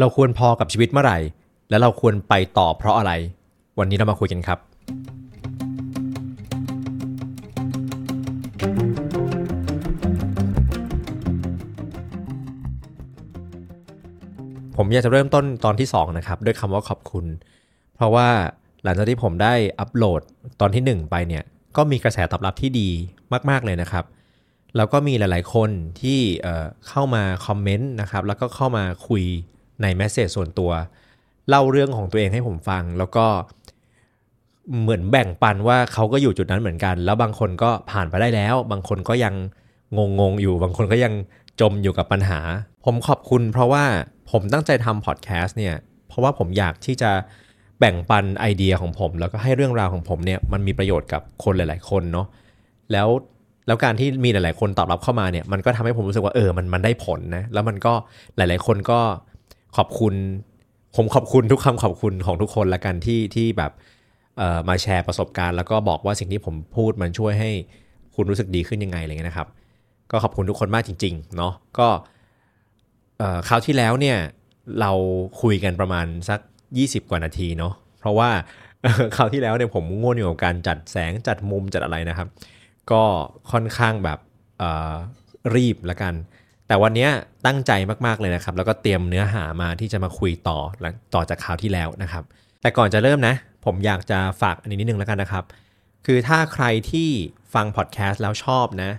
เราควรพอกับชีวิตเมื่อไหร่ และเราควรไปต่อเพราะอะไร วันนี้เรามาคุยกันครับ ผมอยากจะเริ่มต้นตอนที่ 2 นะครับ ด้วยคำว่าขอบคุณ เพราะว่าหลังจากที่ผมได้อัปโหลดตอนที่ 1 ไปเนี่ย ก็มีกระแสตอบรับที่ดีมาก ๆ เลยนะครับแล้วก็มีหลาย ๆ คนที่เอ่อเข้ามาคอมเมนต์นะครับ แล้วก็เข้ามาคุย ในแมสเซจส่วนตัว เล่าเรื่องของตัวเองให้ผมฟัง แล้วก็เหมือนแบ่งปันว่าเขาก็อยู่จุดนั้นเหมือนกัน แล้วบางคนก็ผ่านไปได้แล้ว บางคนก็ยังงงๆอยู่ บางคนก็ยังจมอยู่กับปัญหา ผมขอบคุณเพราะว่าผมตั้งใจทำพอดแคสต์เนี่ย เพราะว่าผมอยากที่จะแบ่งปันไอเดียของผม แล้วก็ให้เรื่องราวของผมเนี่ยมันมีประโยชน์กับคนหลาย ๆ คนเนาะแล้วแล้วการที่มีหลาย ๆ คนตอบรับเข้ามาเนี่ยมันก็ทำให้ผมรู้สึกว่าเออมันมันได้ผลนะแล้วมันก็หลาย ๆ คนก็ ขอบคุณ ผมขอบคุณทุกคำขอบคุณของทุกคนละกันที่ที่แบบเอ่อมาแชร์ประสบการณ์ แล้วก็บอกว่าสิ่งที่ผมพูดมันช่วยให้คุณรู้สึกดีขึ้นยังไงอะไรเงี้ยนะครับ ก็ขอบคุณทุกคนมากจริงๆเนาะก็เอ่อคราวที่แล้วเนี่ยเราคุยกันประมาณสัก 20 กว่านาทีเนาะเพราะว่าคราวที่แล้วเนี่ยผมง่วนอยู่กับการจัดแสงจัดมุมจัดอะไรนะครับ ก็ค่อนข้างแบบรีบละกัน แต่วันนี้ตั้งใจมากๆเลยนะครับ แล้วก็เตรียมเนื้อหามาที่จะมาคุยต่อหลังต่อจากคราวที่แล้วนะครับ แต่ก่อนจะเริ่มนะ ผมอยากจะฝากอันนี้นิดนึงแล้วกันนะครับ คือถ้าใครที่ฟังพอดแคสต์แล้วชอบนะ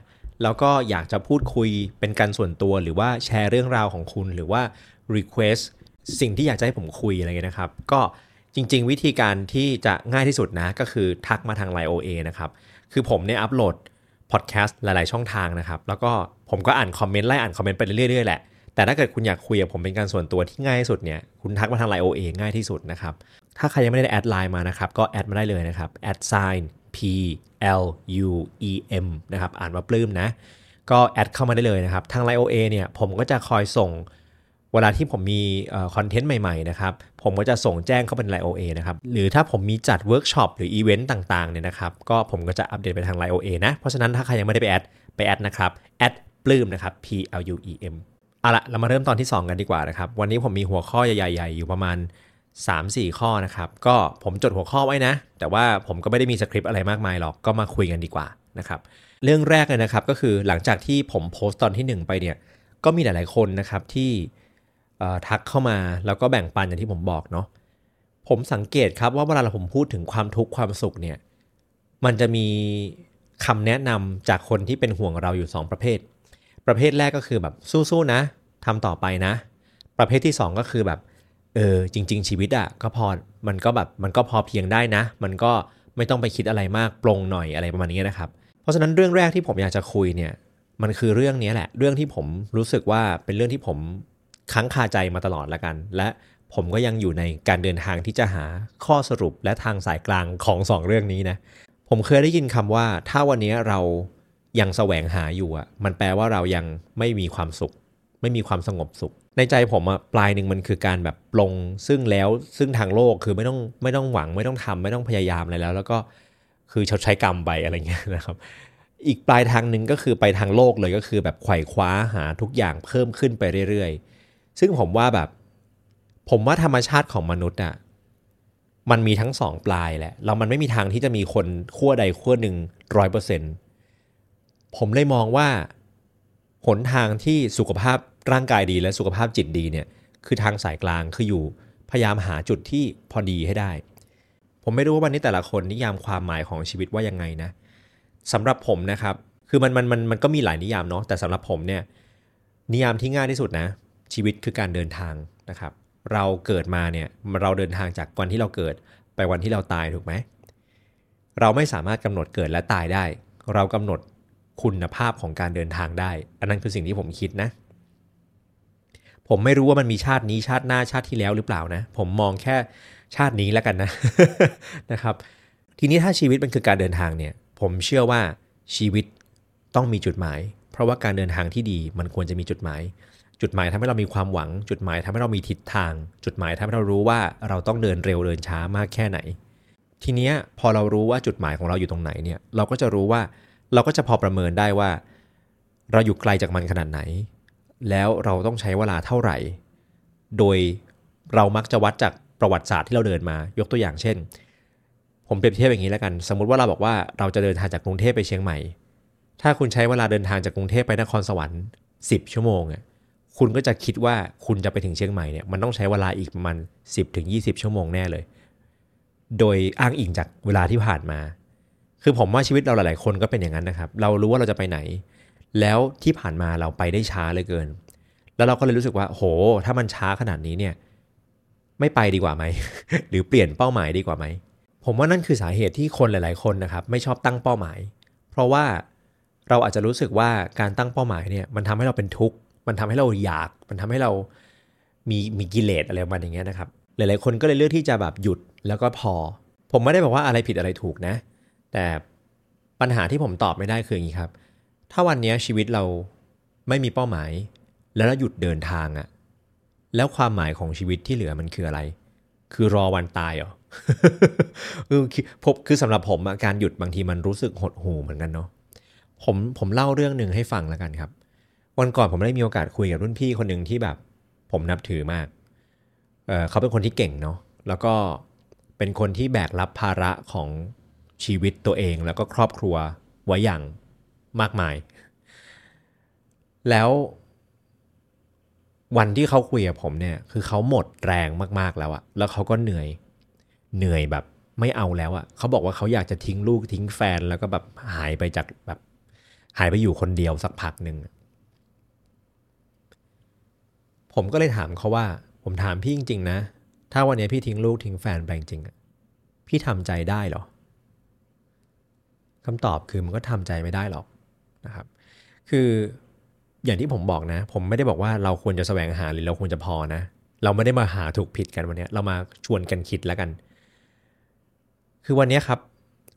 แล้วก็อยากจะพูดคุยเป็นการส่วนตัว หรือว่าแชร์เรื่องราวของคุณ หรือว่า Request สิ่งที่อยากจะให้ผมคุยอะไรเงี้ยนะครับ ก็จริง ๆ วิธีการที่จะง่ายที่สุดนะ ก็คือทักมาทาง Line OA นะครับ คือผมเนี่ยอัปโหลดพอดแคสต์หลาย ๆ ช่องทางนะครับ แล้วก็ ผมก็อ่านคอมเมนต์ไล่อ่านคอมเมนต์ไปเรื่อยๆแหละแต่ถ้าเกิดคุณอยากคุยกับผมเป็นการส่วนตัวที่ง่ายที่สุดเนี่ยคุณทักมาทาง Line OA ง่ายที่สุดนะครับ ถ้าใครยังไม่ได้ add Line มานะครับก็แอดมาได้เลยนะครับแอด sign p l u e m นะครับอ่านว่าปลื้มนะ ก็ add เข้ามาได้เลยนะครับ ทาง Line OA เนี่ยผมก็จะคอยส่งเวลาที่ผมมีคอนเทนต์ใหม่ๆนะครับ ผมก็จะส่งแจ้งเข้าเป็น Line OA นะครับ หรือถ้าผมมีจัดเวิร์กช็อปหรืออีเวนต์ต่างๆเนี่ยนะครับ ก็ผมก็จะอัปเดตไปทาง Line OA นะ เพราะฉะนั้นถ้าใครยังไม่ได้ไป add ไป add นะครับ at ปลื้มนะครับ P L U E M เอาละเรามาเริ่มตอนที่ 2 กันดีกว่านะครับ วันนี้ผมมีหัวข้อใหญ่ๆ อยู่ประมาณ 3-4 ข้อนะครับ ก็ผมจดหัวข้อไว้นะ แต่ว่าผมก็ไม่ได้มีสคริปต์อะไรมากมายหรอกก็มาคุยกันดีกว่านะครับเรื่องแรกเลยนะครับก็คือหลังจากที่ผมโพสต์ตอนที่ 1 ไปเนี่ยก็มีหลายๆคนนะครับที่ทักเข้ามาแล้วก็แบ่งปันอย่างที่ผมบอกเนาะผมสังเกตครับว่าเวลาเราผมพูดถึงความทุกข์ความสุขเนี่ยมันจะมีคำแนะนำจากคนที่เป็นห่วงเราอยู่ 2 ประเภท ประเภทแรกก็คือแบบสู้ๆนะทำต่อไปนะ ประเภทที่ 2 ก็คือแบบเออจริง ๆ ชีวิตอะ่ะก็พอมันก็แบบมันก็พอเพียงได้นะ มันก็ไม่ต้องไปคิดอะไรมากปลงหน่อยอะไรประมาณนี้นะครับ เพราะฉะนั้นเรื่องแรกที่ผมอยากจะคุยเนี่ยมันคือเรื่องนี้แหละ เรื่องที่ผมรู้สึกว่าเป็นเรื่องที่ผมค้างคาใจมาตลอดละกัน และผมก็ยังอยู่ในการเดินทางที่จะหาข้อสรุปและทางสายกลางของสองเรื่องนี้นะ ผมเคยได้ยินคำว่า ถ้าวันนี้เรา ยังแสวงหาอยู่อะมันแปลว่าเรายังไม่มีความสุข ไม่มีความสงบสุข ในใจผมอะปลายหนึ่งมันคือการแบบปลงซึ่งแล้วซึ่งทางโลกคือไม่ต้องไม่ต้องหวังไม่ต้องทำไม่ต้องพยายามอะไรแล้ว แล้วก็คือชดใช้กรรมไปอะไรเงี้ยนะครับ อีกปลายทางหนึ่งก็คือไปทางโลกเลยก็คือแบบไขว่คว้าหาทุกอย่างเพิ่มขึ้นไปเรื่อยๆ ซึ่งผมว่าแบบ ผมว่าธรรมชาติของมนุษย์อะมันมีทั้งสองปลายแหละแล้วมันไม่มีทางที่จะมีคนขั้วใดขั้วหนึ่งร้อยเปอร์เซ็นต์ ผมเลยมองว่า หนทางที่สุขภาพร่างกายดีและสุขภาพจิตดีเนี่ยคือทางสายกลางคืออยู่พยายามหาจุดที่พอดีให้ได้ ผมไม่รู้ว่าวันนี้แต่ละคนนิยามความหมายของชีวิตว่ายังไงนะสำหรับผมนะครับ คือมันมันมันมันก็มีหลายนิยามเนาะแต่สำหรับผมเนี่ยนิยามที่ง่ายที่สุดนะ ชีวิตคือการเดินทางนะครับ เราเกิดมาเนี่ยเราเดินทางจากวันที่เราเกิดไปวันที่เราตายถูกไหมเราไม่สามารถกำหนดเกิดและตายได้ เรากำหนด คุณภาพของการเดินทางได้ อันนั้นคือสิ่งที่ผมคิดนะ ผมไม่รู้ว่ามันมีชาตินี้ชาติหน้าชาติที่แล้วหรือเปล่านะ ผมมองแค่ชาตินี้แล้วกันนะนะครับ ทีนี้ถ้าชีวิตมันคือการเดินทางเนี่ย ผมเชื่อว่าชีวิตต้องมีจุดหมาย เพราะว่าการเดินทางที่ดีมันควรจะมีจุดหมาย จุดหมายทำให้เรามีความหวัง จุดหมายทำให้เรามีทิศทาง จุดหมายทำให้เรารู้ว่าเราต้องเดินเร็วเดินช้ามากแค่ไหน ทีเนี้ยพอเรารู้ว่าจุดหมายของเราอยู่ตรงไหนเนี่ย เราก็จะรู้ว่า เราก็จะพอประเมินได้ว่า เราอยู่ไกลจากมันขนาดไหน แล้วเราต้องใช้เวลาเท่าไหร่ โดยเรามักจะวัดจากประวัติศาสตร์ที่เราเดินมา ยกตัวอย่างเช่น ผมเปรียบเทียบอย่างนี้แล้วกัน สมมุติว่าเราบอกว่าเราจะเดินทางจากกรุงเทพไปเชียงใหม่ ถ้าคุณใช้เวลาเดินทางจากกรุงเทพไปนครสวรรค์ 10 ชั่วโมงอะคุณก็จะคิดว่าคุณจะไปถึงเชียงใหม่เนี่ยมันต้องใช้เวลาอีกประมาณ10ถึง20 ชั่วโมงแน่เลย โดยอ้างอิงจากเวลาที่ผ่านมา คือผมว่าชีวิตเราหลาย ๆ คนก็เป็นอย่างนั้นนะครับ เรารู้ว่าเราจะไปไหน แล้วที่ผ่านมาเราไปได้ช้าเลยเกิน แล้วเราก็เลยรู้สึกว่า โห ถ้ามันช้าขนาดนี้เนี่ย ไม่ไปดีกว่าไหม หรือเปลี่ยนเป้าหมายดีกว่าไหม ผมว่านั่นคือสาเหตุที่คนหลาย ๆ คนนะครับ ไม่ชอบตั้งเป้าหมาย เพราะว่าเราอาจจะรู้สึกว่าการตั้งเป้าหมายเนี่ย มันทำให้เราเป็นทุกข์ มันทำให้เราอยาก มันทำให้เรามีมีกิเลสอะไรประมาณอย่างเงี้ยนะครับ หลาย ๆ คนก็เลยเลือกที่จะแบบหยุดแล้วก็พอ ผมไม่ได้บอกว่าอะไรผิดอะไรถูกนะ แต่ปัญหาที่ผมตอบไม่ได้คืออย่างนี้ครับ ถ้าวันนี้ชีวิตเราไม่มีเป้าหมาย แล้วเราหยุดเดินทางอะแล้วความหมายของชีวิตที่เหลือมันคืออะไร คือรอวันตายเหรอคือผมคือสำหรับผมอะการหยุดบางทีมันรู้สึกหดหู่เหมือนกันเนาะผมผมเล่าเรื่องหนึ่งให้ฟังแล้วกันครับ วันก่อนผมได้มีโอกาสคุยกับรุ่นพี่คนหนึ่งที่แบบ ผมนับถือมากเเขาเป็นคนที่เก่งเนาะแล้วก็เป็นคนที่แบกรับภาระของ ชีวิตตัวเองแล้วก็ครอบครัวไว้อย่างมากมาย แล้ววันที่เขาคุยกับผมเนี่ย คือเขาหมดแรงมากๆแล้วอะแล้วเขาก็เหนื่อย เหนื่อยแบบไม่เอาแล้วอะเขาบอกว่าเขาอยากจะทิ้งลูกทิ้งแฟนแล้วก็แบบหายไปจากแบบ หายไปอยู่คนเดียวสักพักหนึ่งผมก็เลยถามเขาว่า ผมถามพี่จริง ๆ นะ ถ้าวันนี้พี่ทิ้งลูกทิ้งแฟนไปจริงพี่ทำใจได้หรอ คำตอบคือมันก็ทำใจไม่ได้หรอกนะครับ คืออย่างที่ผมบอกนะ ผมไม่ได้บอกว่าเราควรจะแสวงหาหรือเราควรจะพอนะ เราไม่ได้มาหาถูกผิดกันวันนี้เรามาชวนกันคิดแล้วกัน คือวันนี้ครับ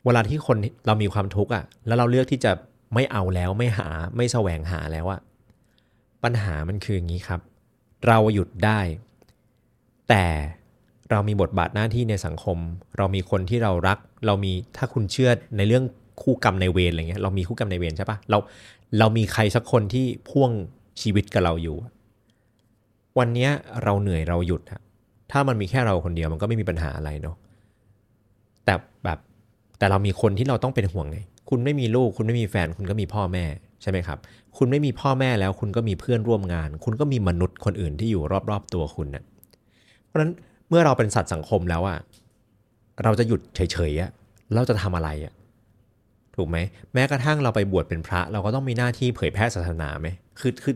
เวลาที่คนเรามีความทุกข์อะ แล้วเราเลือกที่จะไม่เอาแล้วไม่หาไม่แสวงหาแล้วอะปัญหามันคืออย่างนี้ครับ เราหยุดได้ แต่เรามีบทบาทหน้าที่ในสังคม เรามีคนที่เรารัก เรามีถ้าคุณเชื่อในเรื่อง คู่กรรมในเวรอะไรเงี้ยเรามีคู่กรรมในเวรใช่ปะเราเรามีใครสักคนที่พ่วงชีวิตกับเราอยู่ วันนี้เราเหนื่อยเราหยุดอะถ้ามันมีแค่เราคนเดียวมันก็ไม่มีปัญหาอะไรเนาะแต่แบบแต่เรามีคนที่เราต้องเป็นห่วงไง คุณไม่มีลูก คุณไม่มีแฟน คุณก็มีพ่อแม่ใช่ไหมครับ คุณไม่มีพ่อแม่แล้วคุณก็มีเพื่อนร่วมงาน คุณก็มีมนุษย์คนอื่นที่อยู่รอบๆตัวคุณนะ่ะเพราะฉะนั้นเมื่อเราเป็นสัตว์สังคมแล้วอะเราจะหยุดเฉยๆอะเราจะทำอะไรอะ ถูกไหมแม้กระทั่งเราไปบวชเป็นพระ เราก็ต้องมีหน้าที่เผยแพร่ศาสนาไหมคือคือ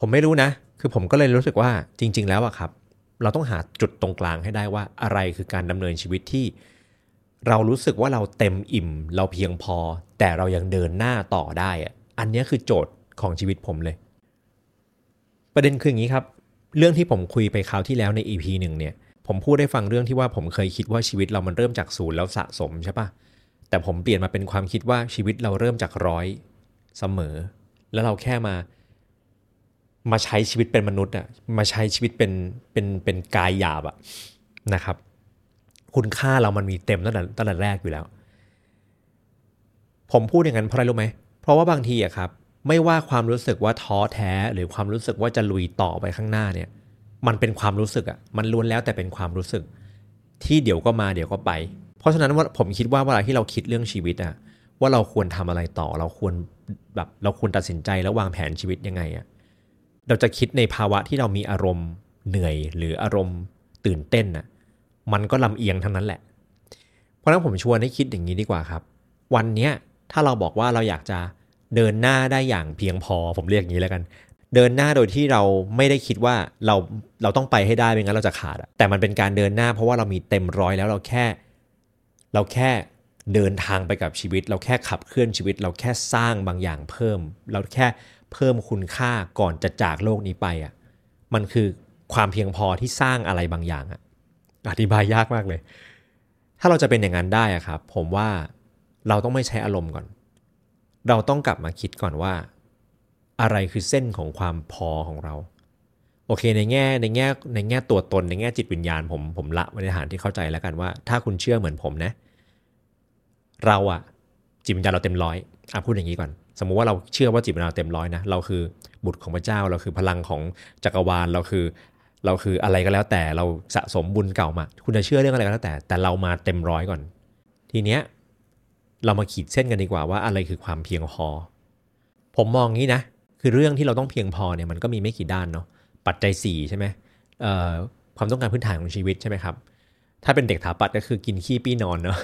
ผมไม่รู้นะ คือผมก็เลยรู้สึกว่าจริง ๆ แล้วอะครับ เราต้องหาจุดตรงกลางให้ได้ว่าอะไรคือการดำเนินชีวิตที่ เรารู้สึกว่าเราเต็มอิ่ม เราเพียงพอ แต่เรายังเดินหน้าต่อได้อะอันนี้คือโจทย์ของชีวิตผมเลย ประเด็นคืออย่างนี้ครับ เรื่องที่ผมคุยไปคราวที่แล้วใน EP หนึ่งเนี่ย ผมพูดได้ฟังเรื่องที่ว่าผมเคยคิดว่าชีวิตเรามันเริ่มจากศูนย์แล้วสะสมใช่ปะ แต่ผมเปลี่ยนมาเป็นความคิดว่าชีวิตเราเริ่มจากร้อยเสมอ แล้วเราแค่มา มาใช้ชีวิตเป็นมนุษย์อะมาใช้ชีวิตเป็นเป็นเป็นกายหยาบอะนะครับ คุณค่าเรามันมีเต็มตั้งแต่ตั้งแต่แรกอยู่แล้ว ผมพูดอย่างนั้นเพราะอะไรรู้ไหมเพราะว่าบางทีอะครับไม่ว่าความรู้สึกว่าท้อแท้หรือความรู้สึกว่าจะลุยต่อไปข้างหน้าเนี่ย มันเป็นความรู้สึกอะมันล้วนแล้วแต่เป็นความรู้สึก ที่เดี๋ยวก็มาเดี๋ยวก็ไป เพราะฉะนั้นว่าผมคิดว่าเวลาที่เราคิดเรื่องชีวิตอะว่าเราควรทำอะไรต่อ เราควรแบบเราควรตัดสินใจแล้ววางแผนชีวิตยังไงอะเราจะคิดในภาวะที่เรามีอารมณ์เหนื่อยหรืออารมณ์ตื่นเต้นอะมันก็ลำเอียงทั้งนั้นแหละ เพราะฉะนั้นผมชวนให้คิดอย่างนี้ดีกว่าครับ วันนี้ถ้าเราบอกว่าเราอยากจะเดินหน้าได้อย่างเพียงพอ ผมเรียกอย่างนี้แล้วกัน เดินหน้าโดยที่เราไม่ได้คิดว่าเราเราต้องไปให้ได้ไม่งั้นเราจะขาดแต่มันเป็นการเดินหน้าเพราะว่าเรามีเต็มร้อยแล้วเราแค่ เราแค่เดินทางไปกับชีวิต เราแค่ขับเคลื่อนชีวิต เราแค่สร้างบางอย่างเพิ่ม เราแค่เพิ่มคุณค่าก่อนจะจากโลกนี้ไปอะมันคือความเพียงพอที่สร้างอะไรบางอย่างอะอธิบายยากมากเลย ถ้าเราจะเป็นอย่างนั้นได้อะครับ ผมว่าเราต้องไม่ใช้อารมณ์ก่อน เราต้องกลับมาคิดก่อนว่า อะไรคือเส้นของความพอของเรา โอเคในแง่ในแง่ในแง่ตัวตนในแง่จิตวิญญาณผมผมละบริหารที่เข้าใจแล้วกันว่า ถ้าคุณเชื่อเหมือนผมนะ เราอะจิตวิญญาณเราเต็มร้อยอะพูดอย่างนี้ก่อน สมมุติว่าเราเชื่อว่าจิตวิญญาณเต็มร้อยนะเราคือบุตรของพระเจ้าเราคือพลังของจักรวาลเราคือ เราคืออะไรก็แล้วแต่เราสะสมบุญเก่ามา คุณจะเชื่อเรื่องอะไรก็แล้วแต่ แต่เรามาเต็มร้อยก่อน ทีเนี้ยเรามาขีดเส้นกันดีกว่าว่าอะไรคือความเพียงพอ ผมมองงี้นะ คือเรื่องที่เราต้องเพียงพอเนี่ยมันก็มีไม่กี่ด้านเนาะ ปัจจัย4ใช่ไหมความต้องการพื้นฐานของชีวิตใช่ไหมครับ ถ้าเป็นเด็กถาปัดก็คือกินขี้ปี้นอนเนาะ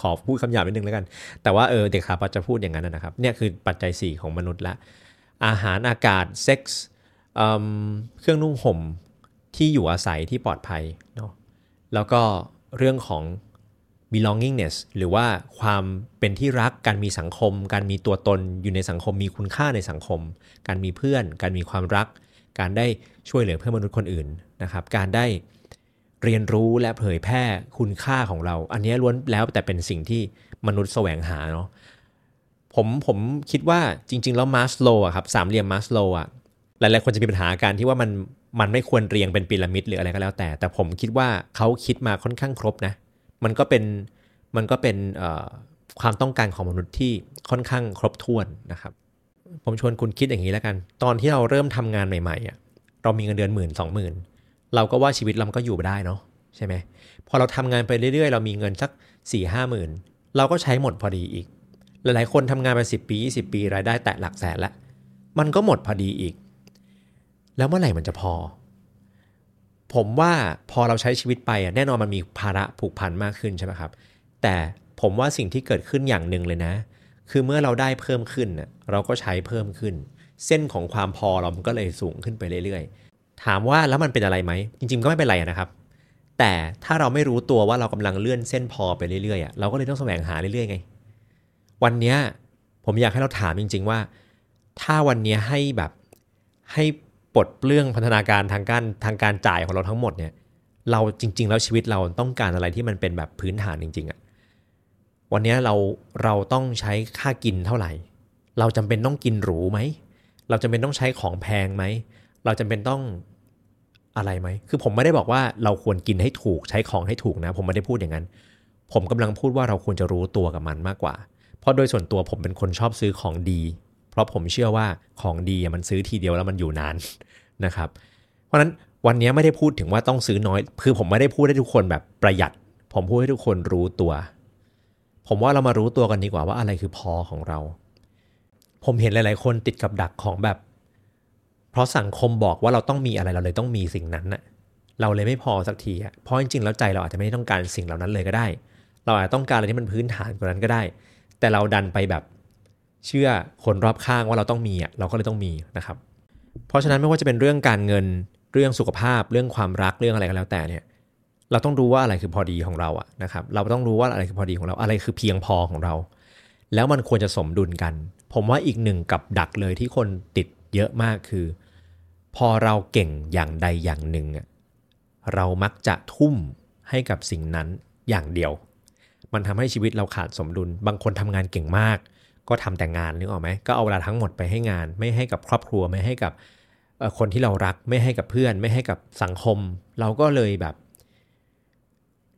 ขอพูดคำหยาบนิดนึงแล้วกัน แต่ว่าเออเด็กถาปัดจะพูดอย่างนั้นนะครับ เนี่ยคือปัจจัย 4 ของมนุษย์ละ อาหารอากาศเซ็กส์เครื่องนุ่งห่มที่อยู่อาศัยที่ปลอดภัยเนาะ แล้วก็เรื่องของ belongingness หรือว่าความเป็นที่รัก การมีสังคม การมีตัวตนอยู่ในสังคม มีคุณค่าในสังคม การมีเพื่อน การมีความรัก การได้ช่วยเหลือเพื่อนมนุษย์คนอื่นนะครับ การได้เรียนรู้และเผยแพร่คุณค่าของเรา อันนี้ล้วนแล้วแต่เป็นสิ่งที่มนุษย์แสวงหาเนาะผมผมคิดว่าจริง ๆ แล้วมาสโลอะครับสามเหลี่ยมมาสโลอะหลายๆคนจะมีปัญหาการที่ว่ามันมันไม่ควรเรียงเป็นพีระมิดหรืออะไรก็แล้วแต่ แต่ผมคิดว่าเขาคิดมาค่อนข้างครบนะ มันก็เป็นมันก็เป็นความต้องการของมนุษย์ที่ค่อนข้างครบถ้วนนะครับ ผมชวนคุณคิดอย่างนี้แล้วกัน ตอนที่เราเริ่มทำงานใหม่ๆอะเรามีเงินเดือนหมื่นสองหมื่นเราก็ว่าชีวิตเราก็อยู่ได้เนาะใช่ไหมพอเราทำงานไปเรื่อยๆ เรามีเงินสัก4ี่ห้าหมื่นเราก็ใช้หมดพอดีอีก หลายๆคนทำงานไปสิบปี20ปีรายได้แตะหลักแสนล้วมันก็หมดพอดีอีก แล้วเมื่อไหร่มันจะพอ ผมว่าพอเราใช้ชีวิตไปอะแน่นอนมันมีภาระผูกพันมากขึ้นใช่ไหมครับ แต่ผมว่าสิ่งที่เกิดขึ้นอย่างหนึ่งเลยนะ คือเมื่อเราได้เพิ่มขึ้นเราก็ใช้เพิ่มขึ้น เส้นของความพอเรามันก็เลยสูงขึ้นไปเรื่อยๆ ถามว่าแล้วมันเป็นอะไรไหม จริงๆ ก็ไม่เป็นไรนะครับ แต่ถ้าเราไม่รู้ตัวว่าเรากำลังเลื่อนเส้นพอไปเรื่อยๆเราก็เลยต้องแสวงหาเรื่อยๆไง วันนี้ผมอยากให้เราถามจริง ๆ ว่า ถ้าวันนี้ให้แบบให้ปลดเปลื้องพัฒนาการทางการทางการจ่ายของเราทั้งหมดเนี่ย เราจริง ๆ แล้วชีวิตเราต้องการอะไรที่มันเป็นแบบพื้นฐานจริงๆอะ่ะ วันนี้เราเราต้องใช้ค่ากินเท่าไหร่ เราจำเป็นต้องกินหรูไหม เราจำเป็นต้องใช้ของแพงไหม เราจำเป็นต้องอะไรไหม คือผมไม่ได้บอกว่าเราควรกินให้ถูกใช้ของให้ถูกนะ ผมไม่ได้พูดอย่างนั้น ผมกำลังพูดว่าเราควรจะรู้ตัวกับมันมากกว่า เพราะโดยส่วนตัวผมเป็นคนชอบซื้อของดี เพราะผมเชื่อว่าของดีมันซื้อทีเดียวแล้วมันอยู่นานนะครับ เพราะฉะนั้นวันนี้ไม่ได้พูดถึงว่าต้องซื้อน้อย คือผมไม่ได้พูดให้ทุกคนแบบประหยัด ผมพูดให้ทุกคนรู้ตัว ผมว่าเรามารู้ตัวกันดีกว่าว่าอะไรคือพอของเรา ผมเห็นหลาย ๆ คนติดกับดักของแบบ เพราะสังคมบอกว่าเราต้องมีอะไรเราเลยต้องมีสิ่งนั้นน่ะเราเลยไม่พอสักทีอะเพราะจริงๆแล้วใจเราอาจจะไม่ต้องการสิ่งเหล่านั้นเลยก็ได้ เราอาจจะต้องการอะไรที่มันพื้นฐานกว่านั้นก็ได้ แต่เราดันไปแบบเชื่อคนรอบข้างว่าเราต้องมีอะเราก็เลยต้องมีนะครับ เพราะฉะนั้นไม่ว่าจะเป็นเรื่องการเงินเรื่องสุขภาพเรื่องความรักเรื่องอะไรก็แล้วแต่เนี่ย เราต้องรู้ว่าอะไรคือพอดีของเราอะนะครับ เราต้องรู้ว่าอะไรคือพอดีของเรา อะไรคือเพียงพอของเรา แล้วมันควรจะสมดุลกัน ผมว่าอีกหนึ่งกับดักเลยที่คนติดเยอะมากคือ พอเราเก่งอย่างใดอย่างหนึ่งอะเรามักจะทุ่มให้กับสิ่งนั้นอย่างเดียว มันทำให้ชีวิตเราขาดสมดุล บางคนทำงานเก่งมาก ก็ทำแต่งานนึกออกไหมก็เอาเวลาทั้งหมดไปให้งาน ไม่ให้กับครอบครัวไม่ให้กับคนที่เรารัก ไม่ให้กับเพื่อน ไม่ให้กับสังคม เราก็เลยแบบ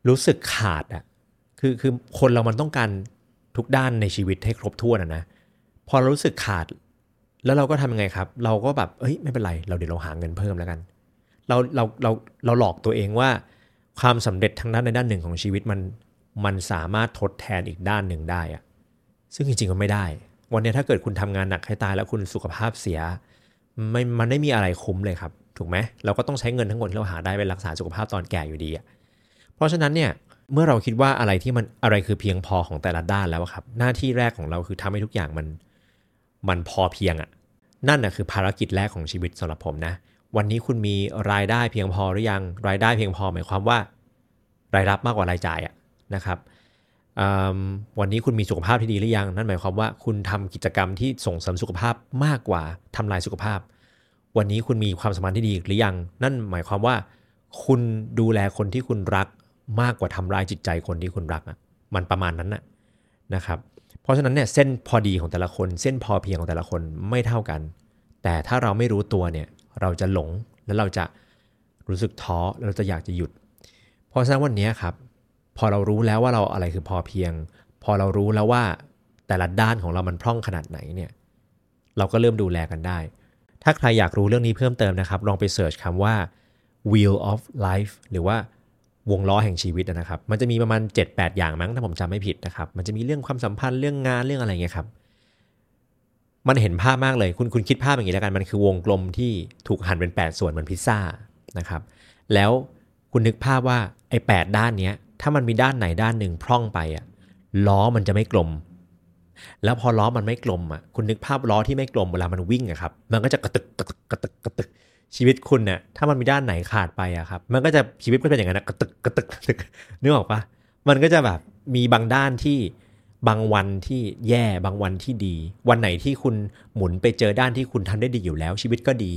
รู้สึกขาดอะ่ะคือคือคนเรามันต้องการทุกด้านในชีวิตให้ครบถ้วนนะนะพอเรารู้สึกขาด แล้วเราก็ทำยังไงครับ เราก็แบบเอ้ยไม่เป็นไร เราเดี๋ยวเราหาเงินเพิ่มแล้วกัน เราเราเราเราหลอกตัวเองว่า ความสำเร็จทางด้านในด้านหนึ่งของชีวิตมันมันสามารถทดแทนอีกด้านหนึ่งได้อะซึ่งจริงๆก็ไม่ได้ วันนี้ถ้าเกิดคุณทำงานหนักให้ตายแล้วคุณสุขภาพเสียไม่มันไม่มีอะไรคุ้มเลยครับ ถูกไหมเราก็ต้องใช้เงินทั้งหมดที่เราหาได้ไปรักษาสุขภาพตอนแก่อยู่ดีอะ ราะฉะนั้นเนี่ยเมื่อเราคิดว่าอะไรที่มันอะไรคือเพียงพอของแต่ละด้านแล้วครับ หน้าที่แรกของเราคือทำให้ทุกอย่างมันมันพอเพียงอะนั่นนะคือภารกิจแรกของชีวิตสำหรับผมนะ วันนี้คุณมีรายได้เพียงพอหรือยัง รายได้เพียงพอหมายความว่า รายรับมากกว่ารายจ่ายอะนะครับวันนี้คุณมีสุขภาพที่ดีหรือยัง นั่นหมายความว่าคุณทำกิจกรรมที่ส่งเสริมสุขภาพมากกว่าทำลายสุขภาพ วันนี้คุณมีความสัมพันธ์ที่ดีหรือยัง นั่นหมายความว่า คุณดูแลคนที่คุณรัก มากกว่าทำลายจิตใจคนที่คุณรักอะมันประมาณนั้นน่ะนะครับ เพราะฉะนั้นเนี่ยเส้นพอดีของแต่ละคน เส้นพอเพียงของแต่ละคนไม่เท่ากัน แต่ถ้าเราไม่รู้ตัวเนี่ยเราจะหลงแล้วเราจะรู้สึกท้อแล้วเราจะอยากจะหยุด เพราะฉะนั้นวันนี้ครับ พอเรารู้แล้วว่าเราอะไรคือพอเพียง พอเรารู้แล้วว่าแต่ละด้านของเรามันพร่องขนาดไหนเนี่ยเราก็เริ่มดูแลกันได้ ถ้าใครอยากรู้เรื่องนี้เพิ่มเติมนะครับ ลองไปเสิร์ชคำว่า wheel of life หรือว่า วงล้อแห่งชีวิตนะครับ มันจะมีประมาณ 7-8 อย่างมั้งถ้าผมจำไม่ผิดนะครับ มันจะมีเรื่องความสัมพันธ์เรื่องงานเรื่องอะไรเงี้ยครับ มันเห็นภาพมากเลย คุณคุณคิดภาพอย่างนี้แล้วกัน มันคือวงกลมที่ถูกหั่นเป็น 8 ส่วนเหมือนพิซซ่านะครับ แล้วคุณนึกภาพว่าไอ้แด้านเนี้ย ถ้ามันมีด้านไหนด้านหนึ่งพร่องไปอะล้อมันจะไม่กลม แล้วพอล้อมันไม่กลมอะ คุณนึกภาพล้อที่ไม่กลมเวลามันวิ่งอะครับ มันก็จะกระตึกกระตึกกระตึกกระตึก ชีวิตคุณเนี่ยถ้ามันมีด้านไหนขาดไปอะครับ มันก็จะชีวิตก็เป็นอย่างนั้นกระตึกกระตึกกระตึกนึกออกปะมันก็จะแบบมีบางด้านที่บางวันที่แย่บางวันที่ดี วันไหนที่คุณหมุนไปเจอด้านที่คุณทำได้ดีอยู่แล้ว ชีวิตก็ดี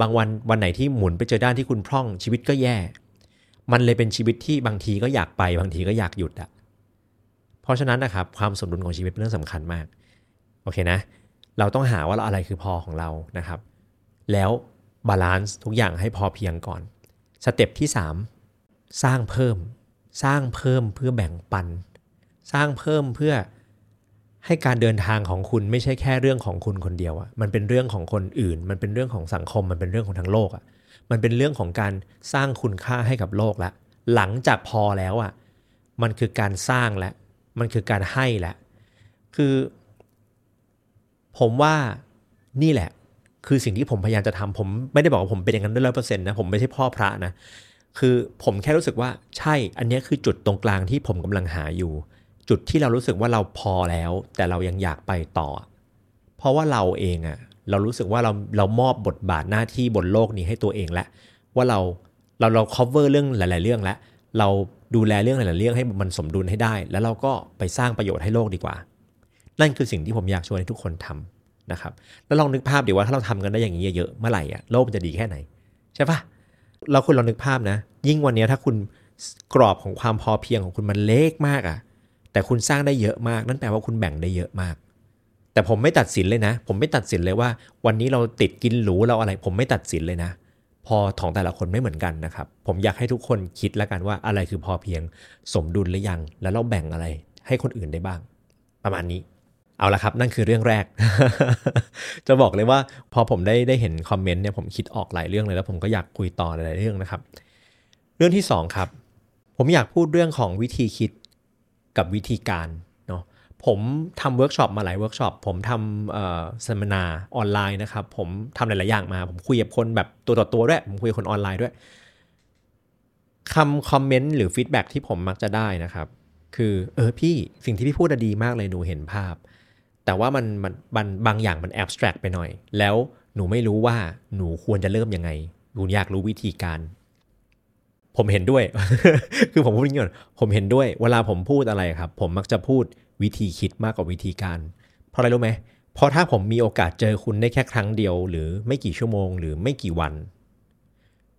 บางวันวันไหนที่หมุนไปเจอด้านที่คุณพร่อง ชีวิตก็แย่ มันเลยเป็นชีวิตที่บางทีก็อยากไป บางทีก็อยากหยุดอะเพราะฉะนั้นนะครับความสมดุลของชีวิตเป็นเรื่องสำคัญมากโอเคนะ เราต้องหาว่าเราอะไรคือพอของเรานะครับ แล้ว balance ทุกอย่างให้พอเพียงก่อน step ที่ 3 สร้างเพิ่ม สร้างเพิ่มเพื่อแบ่งปัน สร้างเพิ่มเพื่อให้การเดินทางของคุณไม่ใช่แค่เรื่องของคุณคนเดียวอะมันเป็นเรื่องของคนอื่น มันเป็นเรื่องของสังคม มันเป็นเรื่องของทั้งโลกอะมันเป็นเรื่องของการสร้างคุณค่าให้กับโลกละ หลังจากพอแล้วอะมันคือการสร้างและ มันคือการให้และ คือ ผมว่านี่แหละ คือสิ่งที่ผมพยายามจะทำผมไม่ได้บอกว่าผมเป็นอย่างนั้นด้วยร้อยเปอร์เซ็นต์นะผมไม่ใช่พ่อพระนะคือผมแค่รู้สึกว่าใช่อันนี้คือจุดตรงกลางที่ผมกำลังหาอยู่ จุดที่เรารู้สึกว่าเราพอแล้ว แต่เรายังอยากไปต่อ เพราะว่าเราเองอะเรารู้สึกว่าเราเรามอบบทบาทหน้าที่บนโลกนี้ให้ตัวเองแล้วว่าเราเราเรา cover เรื่องหลาย ๆ เรื่องแล้วเราดูแลเรื่องหลาย ๆ เรื่องให้มันสมดุลให้ได้ แล้วเราก็ไปสร้างประโยชน์ให้โลกดีกว่า นั่นคือสิ่งที่ผมอยากชวนให้ทุกคนทำ นะครับแล้วลองนึกภาพดีว่าถ้าเราทำกันได้อย่างนี้เยอะๆเมื่อไหร่อะโลกมันจะดีแค่ไหน ใช่ปะเราคุณลองนึกภาพนะ ยิ่งวันนี้ถ้าคุณกรอบของความพอเพียงของคุณมันเล็กมากอะ แต่คุณสร้างได้เยอะมาก นั่นแปลว่าคุณแบ่งได้เยอะมาก แต่ผมไม่ตัดสินเลยนะ ผมไม่ตัดสินเลยว่า วันนี้เราติดกินหรูเราอะไร ผมไม่ตัดสินเลยนะ พอของแต่ละคนไม่เหมือนกันนะครับ ผมอยากให้ทุกคนคิดแล้วกันว่าอะไรคือพอเพียง สมดุลหรือยัง แล้วเราแบ่งอะไรให้คนอื่นได้บ้าง ประมาณนี้ เอาละครับ นั่นคือเรื่องแรก จะบอกเลยว่าพอผมได้ได้เห็นคอมเมนต์เนี่ยผมคิดออกหลายเรื่องเลยแล้วผมก็อยากคุยต่อหลายเรื่องนะครับ เรื่องที่ 2 ครับ ผมอยากพูดเรื่องของวิธีคิดกับวิธีการเนาะผมทำเวิร์กช็อปมาหลายเวิร์กช็อปผมทำเอ่อสัมมนาออนไลน์นะครับ ผมทำหลายๆอย่างมา ผมคุยกับคนแบบตัวต่อตัวด้วยผมคุยกับคนออนไลน์ด้วยคำคอมเมนต์หรือ feedback ที่ผมมักจะได้นะครับ คือเออพี่สิ่งที่พี่พูดดีมากเลยหนูเห็นภาพ แต่ว่ามันมันมันบางอย่างมัน abstract ไปหน่อย แล้วหนูไม่รู้ว่าหนูควรจะเริ่มยังไงหนูอยากรู้วิธีการ ผมเห็นด้วย คือผมพูดอย่างนี้ก่อนผมเห็นด้วย เวลาผมพูดอะไรครับ ผมมักจะพูดวิธีคิดมากกว่าวิธีการ เพราะอะไรรู้ไหมเพราะถ้าผมมีโอกาสเจอคุณได้แค่ครั้งเดียว หรือไม่กี่ชั่วโมง หรือไม่กี่วัน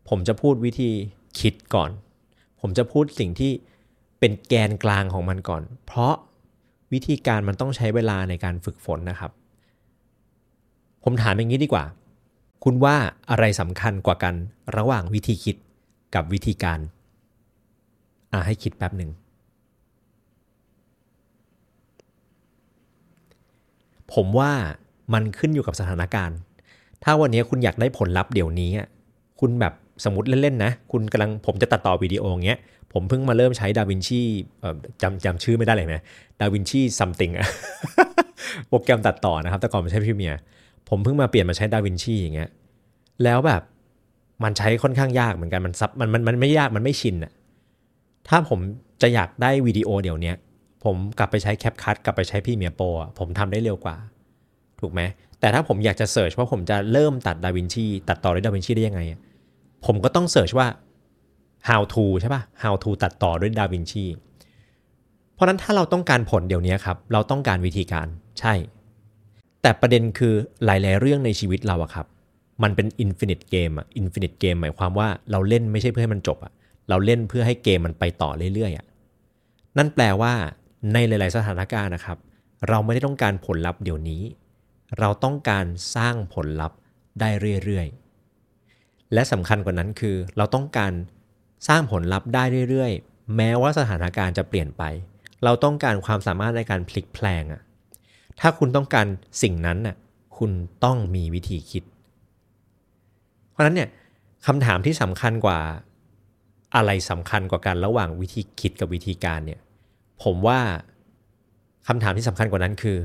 ผมจะพูดวิธีคิดก่อน ผมจะพูดสิ่งที่เป็นแกนกลางของมันก่อน เพราะ วิธีการมันต้องใช้เวลาในการฝึกฝนนะครับ ผมถามอย่างนี้ดีกว่า คุณว่าอะไรสำคัญกว่ากันระหว่างวิธีคิดกับวิธีการ อ่าให้คิดแป๊บหนึ่ง ผมว่ามันขึ้นอยู่กับสถานการณ์ ถ้าวันนี้คุณอยากได้ผลลัพธ์เดี๋ยวนี้ คุณแบบสมมติเล่น ๆ นะ คุณกำลังผมจะตัดต่อวิดีโออย่างเงี้ย ผมเพิ่งมาเริ่มใช้ดาวินชีจำจำชื่อไม่ได้เลยไหมDaVinci something อะโปรแกรมตัดต่อนะครับ แต่ก่อนมันใช้ Premiere ผมเพิ่งมาเปลี่ยนมาใช้ดาวินชีอย่างเงี้ยแล้วแบบมันใช้ค่อนข้างยากเหมือนกันมันซับมันมันมันไม่ยากมันไม่ชินอะถ้าผมจะอยากได้วิดีโอเดี๋ยวนี้ผมกลับไปใช้ CapCut กลับไปใช้ Premiere Pro ผมทำได้เร็วกว่า ถูกไหมแต่ถ้าผมอยากจะ search ว่าผมจะเริ่มตัดดาวินชีตัดต่อด้วยดาวินชีได้ยังไง ผมก็ต้อง search ว่า how to ใช่ปะ how to ตัดต่อด้วยดาวินชีเพราะนั้นถ้าเราต้องการผลเดี๋ยวนี้ครับ เราต้องการวิธีการใช่ แต่ประเด็นคือหลาย ๆ เรื่องในชีวิตเราอะครับ มันเป็น infinite game อะ infinite game หมายความว่าเราเล่นไม่ใช่เพื่อให้มันจบอะเราเล่นเพื่อให้เกมมันไปต่อเรื่อยๆอะนั่นแปลว่าในหลาย ๆ สถานการณ์นะครับ เราไม่ได้ต้องการผลลัพธ์เดี๋ยวนี้ เราต้องการสร้างผลลัพธ์ได้เรื่อย ๆ และสำคัญกว่านั้นคือ เราต้องการ สร้างผลลัพธ์ได้เรื่อยๆ แม้ว่าสถานการณ์จะเปลี่ยนไป เราต้องการความสามารถในการพลิกแพลงอะถ้าคุณต้องการสิ่งนั้นน่ะคุณต้องมีวิธีคิด เพราะนั้นเนี่ยคำถามที่สำคัญกว่าอะไรสำคัญกว่ากันระหว่างวิธีคิดกับวิธีการเนี่ยผมว่าคำถามที่สำคัญกว่านั้นคือ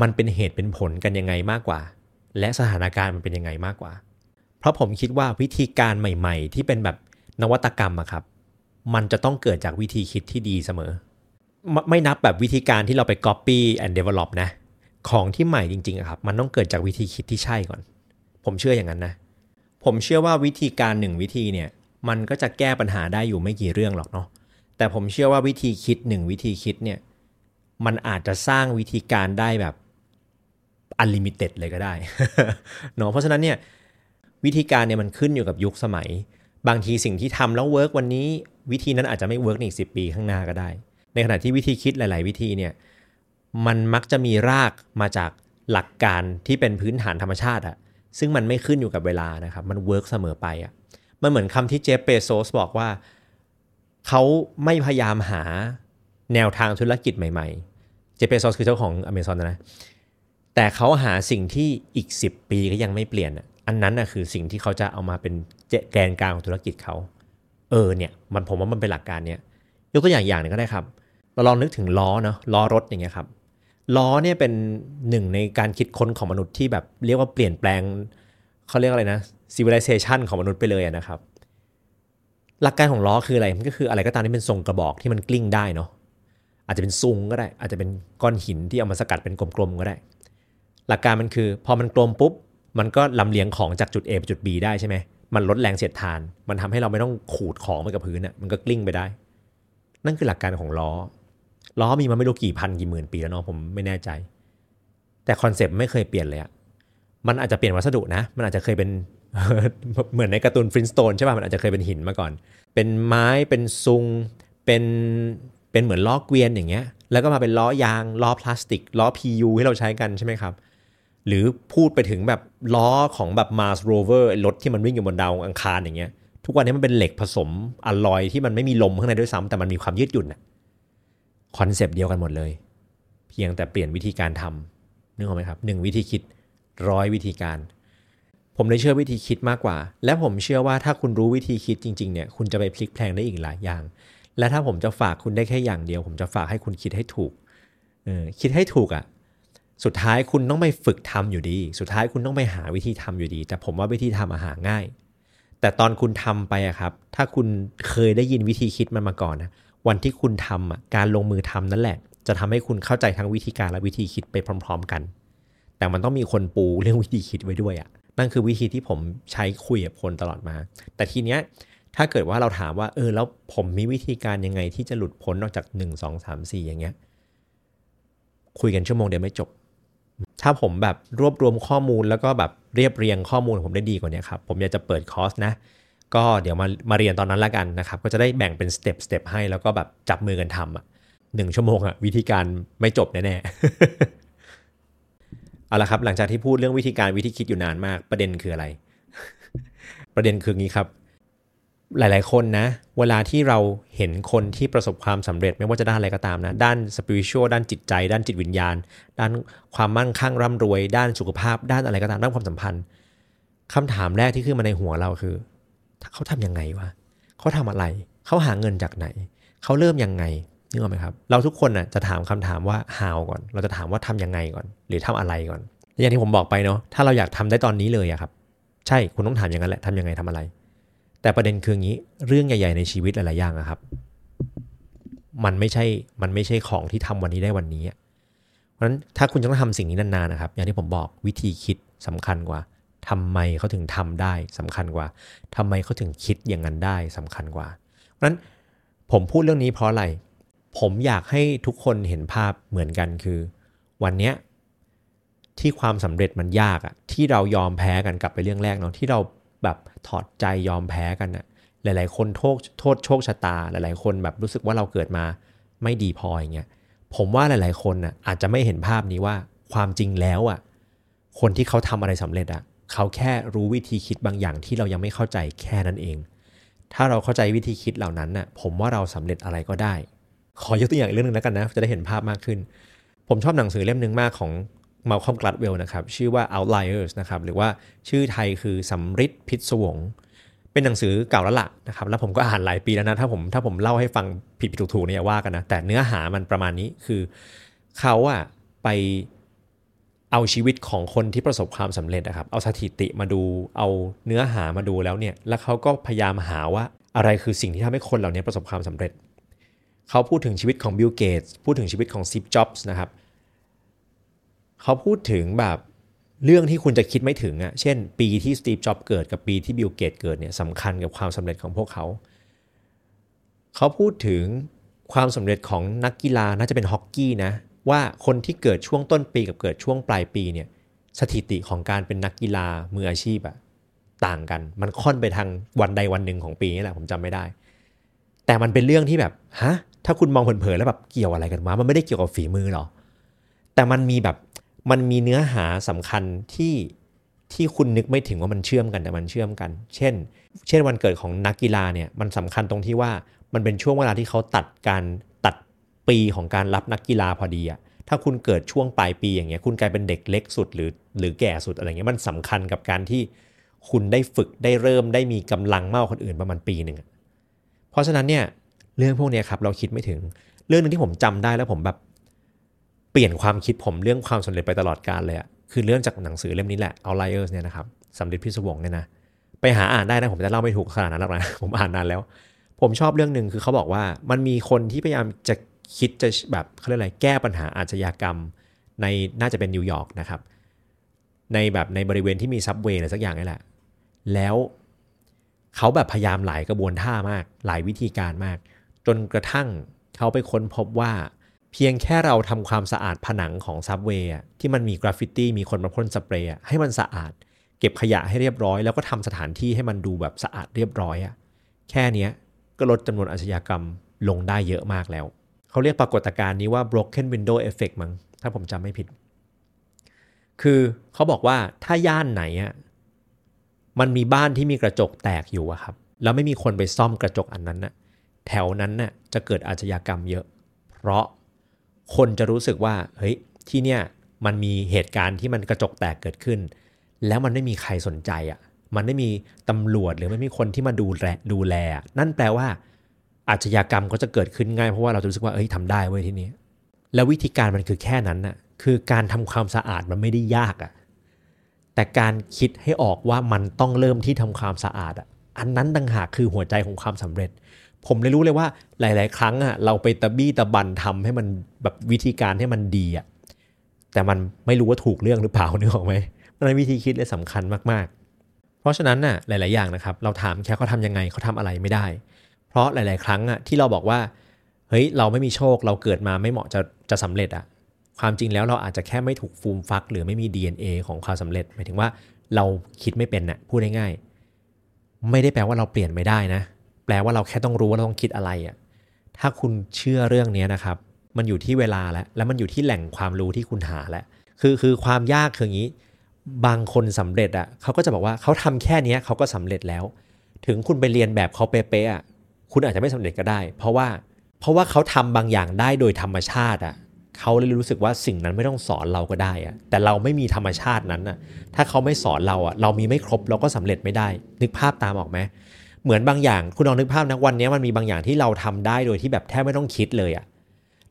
มันเป็นเหตุเป็นผลกันยังไงมากกว่า และสถานการณ์มันเป็นยังไงมากกว่า เพราะผมคิดว่าวิธีการใหม่ ๆ ที่เป็นแบบ นวัตกรรมอะครับ มันจะต้องเกิดจากวิธีคิดที่ดีเสมอ ไม่ไม่นับแบบวิธีการที่เราไป copy and develop นะ ของที่ใหม่จริงๆอะครับ มันต้องเกิดจากวิธีคิดที่ใช่ก่อน ผมเชื่ออย่างนั้นนะ ผมเชื่อว่าวิธีการหนึ่งวิธีเนี่ย มันก็จะแก้ปัญหาได้อยู่ไม่กี่เรื่องหรอกเนาะ แต่ผมเชื่อว่าวิธีคิดหนึ่งวิธีคิดเนี่ย มันอาจจะสร้างวิธีการได้แบบ unlimited เลยก็ได้เนาะเพราะฉะนั้นเนี่ยวิธีการเนี่ยมันขึ้นอยู่กับยุคสมัย บางทีสิ่งที่ทำแล้ว work วันนี้ วิธีนั้นอาจจะไม่ work ในอีกสิบปีข้างหน้าก็ได้ ในขณะที่วิธีคิดหลาย ๆ วิธีเนี่ยมันมักจะมีรากมาจากหลักการที่เป็นพื้นฐานธรรมชาติอะซึ่งมันไม่ขึ้นอยู่กับเวลานะครับ มัน work เสมอไปอะมันเหมือนคำที่ Jeff Bezos บอกว่า เขาไม่พยายามหาแนวทางธุรกิจใหม่ ๆ เจฟเปโซสคือเจ้าของ Amazon นะ แต่เขาหาสิ่งที่อีก 10 ปีก็ยังไม่เปลี่ยนอะอันนั้นนะคือสิ่งที่เขาจะเอามาเป็น แกนกลางของธุรกิจเขาเออเนี่ยมันผมว่ามันเป็นหลักการเนี้ยยกตัวอย่างอย่างหนึ่งก็ได้ครับ เราลองนึกถึงล้อเนาะล้อรถอย่างเงี้ยครับล้อเนี่ยเป็นหนึ่งในการคิดค้นของมนุษย์ที่แบบเรียกว่าเปลี่ยนแปลงเขาเรียกอะไรนะ civilization ของมนุษย์ไปเลยนะครับ หลักการของล้อคืออะไรมันก็คืออะไรก็ตามที่เป็นทรงกระบอกที่มันกลิ้งได้เนาะอาจจะเป็นซุงก็ได้ อาจจะเป็นก้อนหินที่เอามาสกัดเป็นกลมๆก็ได้ หลักการมันคือ พอมันกลมปุ๊บมันก็ลำเลียงของจากจุด A ไปจุด B ได้ใช่ไหม มันลดแรงเสียดทาน มันทำให้เราไม่ต้องขูดของไปกับพื้นอะมันก็กลิ้งไปได้ นั่นคือหลักการของล้อ ล้อมีมาไม่รู้กี่พันกี่หมื่นปีแล้วเนาะผมไม่แน่ใจ แต่ concept ไม่เคยเปลี่ยนเลยอะมันอาจจะเปลี่ยนวัสดุนะ มันอาจจะเคยเป็นเหมือนในการ์ตูน Flintstone ใช่ป่ะ มันอาจจะเคยเป็นหินมาก่อน เป็นไม้ เป็นซุง เป็น เป็นเหมือนล้อเกวียนอย่างเงี้ย แล้วก็มาเป็นล้อยาง ล้อพลาสติก ล้อ PU ที่เราใช้กันใช่ไหมครับ หรือพูดไปถึงแบบล้อของแบบ Mars Rover รถที่มันวิ่งอยู่บนดาวอังคารอย่างเงี้ย ทุกวันนี้มันเป็นเหล็กผสมอลลอยที่มันไม่มีลมข้างในด้วยซ้ำแต่มันมีความยืดหยุ่นอะconcept เดียวกันหมดเลย เพียงแต่เปลี่ยนวิธีการทำนึกออกไหมครับหนึ่งวิธีคิดร้อยวิธีการ ผมเลยเชื่อวิธีคิดมากกว่า และผมเชื่อว่าถ้าคุณรู้วิธีคิดจริงๆเนี่ยคุณจะไปพลิกแพลงได้อีกหลายอย่าง และถ้าผมจะฝากคุณได้แค่อย่างเดียว ผมจะฝากให้คุณคิดให้ถูกเออคิดให้ถูกอะ่ะ สุดท้ายคุณต้องไปฝึกทำอยู่ดี สุดท้ายคุณต้องไปหาวิธีทำอยู่ดี แต่ผมว่าวิธีทำอะหาง่าย แต่ตอนคุณทำไปอะครับ ถ้าคุณเคยได้ยินวิธีคิดมันมาก่อนนะ วันที่คุณทำอะการลงมือทำนั่นแหละ จะทำให้คุณเข้าใจทั้งวิธีการและวิธีคิดไปพร้อม ๆ กัน แต่มันต้องมีคนปูเรื่องวิธีคิดไว้ด้วยอะนั่นคือวิธีที่ผมใช้คุยกับคนตลอดมา แต่ทีเนี้ยถ้าเกิดว่าเราถามว่าเออแล้วผมมีวิธีการยังไงที่จะหลุดพ้นนอกจาก 1 2 3 4 อย่างเงี้ย คุยกันชั่วโมงเดียวไม่จบ ถ้าผมแบบรวบรวมข้อมูลแล้วก็แบบเรียบเรียงข้อมูลผมได้ดีกว่านี้ครับ ผมอยากจะเปิดคอร์สนะ ก็เดี๋ยวมามาเรียนตอนนั้นละกันนะครับ ก็จะได้แบ่งเป็น step step ให้แล้วก็แบบจับมือกันทำอะหนึ่งชั่วโมงอะวิธีการไม่จบแน่ๆเอาละครับ หลังจากที่พูดเรื่องวิธีการวิธีคิดอยู่นานมาก ประเด็นคืออะไร ประเด็นคืองี้ครับ หลาย ๆ คนนะ เวลาที่เราเห็นคนที่ประสบความสำเร็จไม่ว่าจะด้านอะไรก็ตามนะ ด้าน spiritual ด้านจิตใจ ด้านจิตวิญญาณ ด้านความมั่งคั่งร่ำรวย ด้านสุขภาพ ด้านอะไรก็ตามด้านความสัมพันธ์คำถามแรกที่ขึ้นมาในหัวเราคือเขาทำยังไงวะเขาทำอะไร เขาหาเงินจากไหน เขาเริ่มยังไงนึกออกไหมครับ เราทุกคนน่ะจะถามคำถามว่า how ก่อน เราจะถามว่าทำยังไงก่อน หรือทำอะไรก่อนอย่างที่ผมบอกไปเนาะถ้าเราอยากทำได้ตอนนี้เลยอะครับ ใช่คุณต้องถามอย่างนั้นแหละทำยังไงทำอะไร แต่ประเด็นคืออย่างนี้ เรื่องใหญ่ ๆ ในชีวิตหลายๆอย่างอะครับ มันไม่ใช่มันไม่ใช่ของที่ทำวันนี้ได้วันนี้เพราะฉะนั้นถ้าคุณจะต้องทำสิ่งนี้นานๆนะครับ อย่างที่ผมบอกวิธีคิดสำคัญกว่าทำไมเขาถึงทำได้สำคัญกว่าทำไมเขาถึงคิดอย่างนั้นได้สำคัญกว่า เพราะฉะนั้นผมพูดเรื่องนี้เพราะอะไร ผมอยากให้ทุกคนเห็นภาพเหมือนกันคือ วันเนี้ยที่ความสำเร็จมันยากอะที่เรายอมแพ้กันกลับไปเรื่องแรกเนาะที่เรา แบบถอดใจยอมแพ้กันอะหลาย ๆ คนโทษโทษโชคชะตา หลาย ๆ คนแบบรู้สึกว่าเราเกิดมาไม่ดีพออย่างเงี้ยผมว่าหลาย ๆ คนอะอาจจะไม่เห็นภาพนี้ว่าความจริงแล้วอะคนที่เขาทำอะไรสำเร็จอะเขาแค่รู้วิธีคิดบางอย่างที่เรายังไม่เข้าใจแค่นั้นเอง ถ้าเราเข้าใจวิธีคิดเหล่านั้นน่ะผมว่าเราสำเร็จอะไรก็ได้ ขอยกตัวอย่างเรื่องนึงแล้วกันนะ จะได้เห็นภาพมากขึ้น ผมชอบหนังสือเล่มหนึ่งมากของ มาคอมกลัดเวลนะครับ ชื่อว่า Outliers นะครับ หรือว่าชื่อไทยคือสำริดพิศวง เป็นหนังสือเก่าแล้วล่ะนะครับ แล้วผมก็อ่านหลายปีแล้วนะ ถ้าผมถ้าผมเล่าให้ฟังผิดผิดถูกๆเนี่ยว่ากันนะ แต่เนื้อหามันประมาณนี้คือเขาอะไปเอาชีวิตของคนที่ประสบความสำเร็จนะครับ เอาสถิติมาดู เอาเนื้อหามาดูแล้วเนี่ย แล้วเขาก็พยายามหาว่าอะไรคือสิ่งที่ทำให้คนเหล่านี้ประสบความสำเร็จ เขาพูดถึงชีวิตของ Bill Gates พูดถึงชีวิตของ Steve Jobs นะครับ เขาพูดถึงแบบเรื่องที่คุณจะคิดไม่ถึงอะ่ะ เช่น ปีที่ Steve Jobs เกิดกับปีที่ Bill Gates เกิดเนี่ยสำคัญกับความสำเร็จของพวกเขา เขาพูดถึงความสำเร็จของนักกีฬาน่าจะเป็นฮอกกี้นะ ว่าคนที่เกิดช่วงต้นปีกับเกิดช่วงปลายปีเนี่ยสถิติของการเป็นนักกีฬามืออาชีพอะต่างกัน มันค่อนไปทางวันใดวันหนึ่งของปีนี่แหละผมจำไม่ได้ แต่มันเป็นเรื่องที่แบบฮะถ้าคุณมองเผินๆแล้วแบบเกี่ยวอะไรกันวะมันไม่ได้เกี่ยวกับฝีมือหรอแต่มันมีแบบ มันมีเนื้อหาสำคัญที่ที่คุณนึกไม่ถึงว่ามันเชื่อมกันแต่มันเชื่อมกัน เช่น เช่นวันเกิดของนักกีฬาเนี่ยมันสำคัญตรงที่ว่ามันเป็นช่วงเวลาที่เขาตัดการตัดปีของการรับนักกีฬาพอดีอะถ้าคุณเกิดช่วงปลายปีอย่างเงี้ยคุณกลายเป็นเด็กเล็กสุดหรือหรือแก่สุดอะไรเงี้ยมันสำคัญกับการที่คุณได้ฝึกได้เริ่มได้มีกำลังมากคนอื่นประมาณปีหนึ่งเพราะฉะนั้นเนี่ยเรื่องพวกนี้ครับเราคิดไม่ถึง เรื่องนึงที่ผมจำได้แล้วผมแบบ ปลี่ยนความคิดผมเรื่องความสำเร็จไปตลอดกาลเลยอะคือเรื่องจากหนังสือเล่มนี้แหละ Outliers เนี่ยนะครับสำเร็จพิศวงเนี่ยนะ ไปหาอ่านได้นะผมจะเล่าไม่ถูกขนาดนั้นหรอกนะ ผมอ่านนานแล้ว ผมชอบเรื่องหนึ่งคือเขาบอกว่ามันมีคนที่พยายามจะคิดจะแบบเขาเรียกอะไรแก้ปัญหาอาชญากรรม ในน่าจะเป็นนิวยอร์กนะครับ ในแบบในบริเวณที่มีซับเวย์อะไรสักอย่างนี่แหละ แล้วเขาแบบพยายามหลายกระบวนท่ามาก หลายวิธีการมาก จนกระทั่งเขาไปค้นพบว่า เพียงแค่เราทำความสะอาดผนังของ subway ที่มันมีกราฟฟิตี้มีคนมาพ่นสเปรย์ให้มันสะอาด เก็บขยะให้เรียบร้อย แล้วก็ทำสถานที่ให้มันดูแบบสะอาดเรียบร้อยอะแค่นี้ก็ลดจำนวนอาชญากรรมลงได้เยอะมากแล้ว เขาเรียกปรากฏการณ์นี้ว่า broken window effect มั้งถ้าผมจำไม่ผิด คือเขาบอกว่าถ้าย่านไหนอะมันมีบ้านที่มีกระจกแตกอยู่อะครับ แล้วไม่มีคนไปซ่อมกระจกอันนั้นน่ะ แถวนั้นน่ะจะเกิดอาชญากรรมเยอะ เพราะ คนจะรู้สึกว่าเฮ้ยที่เนี่ยมันมีเหตุการณ์ที่มันกระจกแตกเกิดขึ้น แล้วมันไม่มีใครสนใจอะ่ะมันไม่มีตำรวจหรือไม่มีคนที่มาดูแลดูแล นั่นแปลว่า อาชญากรรมก็จะเกิดขึ้นง่ายเพราะว่าเราจะรู้สึกว่าเอ้ยทำได้เว้ยที่นี้แล้ววิธีการมันคือแค่นั้นน่ะคือการทำความสะอาดมันไม่ได้ยากอะ่ะแต่การคิดให้ออกว่ามันต้องเริ่มที่ทำความสะอาดอะอันนั้นต่างหากคือหัวใจของความสำเร็จ ผมเลยรู้เลยว่าหลาย ๆ ครั้งอะเราไปตะบี้ตะบันทำให้มันแบบวิธีการให้มันดีอะแต่มันไม่รู้ว่าถูกเรื่องหรือเปล่านึกออกไหมมันวิธีคิดเลยสำคัญมาก ๆ เพราะฉะนั้นน่ะหลาย ๆ อย่างนะครับ เราถามแค่เขาทำยังไงเขาทำอะไรไม่ได้ เพราะหลาย ๆ ครั้งอะที่เราบอกว่าเฮ้ยเราไม่มีโชคเราเกิดมาไม่เหมาะจะจะสำเร็จอะความจริงแล้วเราอาจจะแค่ไม่ถูกฟูมฟัก หรือไม่มี DNA ของความสำเร็จหมายถึงว่าเราคิดไม่เป็นนะ่ะพูดง่ายๆไม่ได้แปลว่าเราเปลี่ยนไม่ได้นะ แปลว่าเราแค่ต้องรู้ว่าเราต้องคิดอะไรอะถ้าคุณเชื่อเรื่องนี้นะครับ มันอยู่ที่เวลาแล้ว แล้วมันอยู่ที่แหล่งความรู้ที่คุณหาแล้วคือคือความยากคืออย่างนี้ บางคนสำเร็จอะ่ะเขาก็จะบอกว่าเขาทำแค่นี้เขาก็สำเร็จแล้ว ถึงคุณไปเรียนแบบเขาเป๊ะๆอะคุณอาจจะไม่สำเร็จก็ได้ เพราะว่าเพราะว่าเขาทำบางอย่างได้โดยธรรมชาติอะเขาเลยรู้สึกว่าสิ่งนั้นไม่ต้องสอนเราก็ได้อะแต่เราไม่มีธรรมชาตินั้นอะถ้าเขาไม่สอนเราอะเรามีไม่ครบเราก็สำเร็จไม่ได้ นึกภาพตามออกไหม เหมือนบางอย่างคุณลองนึกภาพนะวันนี้มันมีบางอย่างที่เราทำได้โดยที่แบบแทบไม่ต้องคิดเลยอะ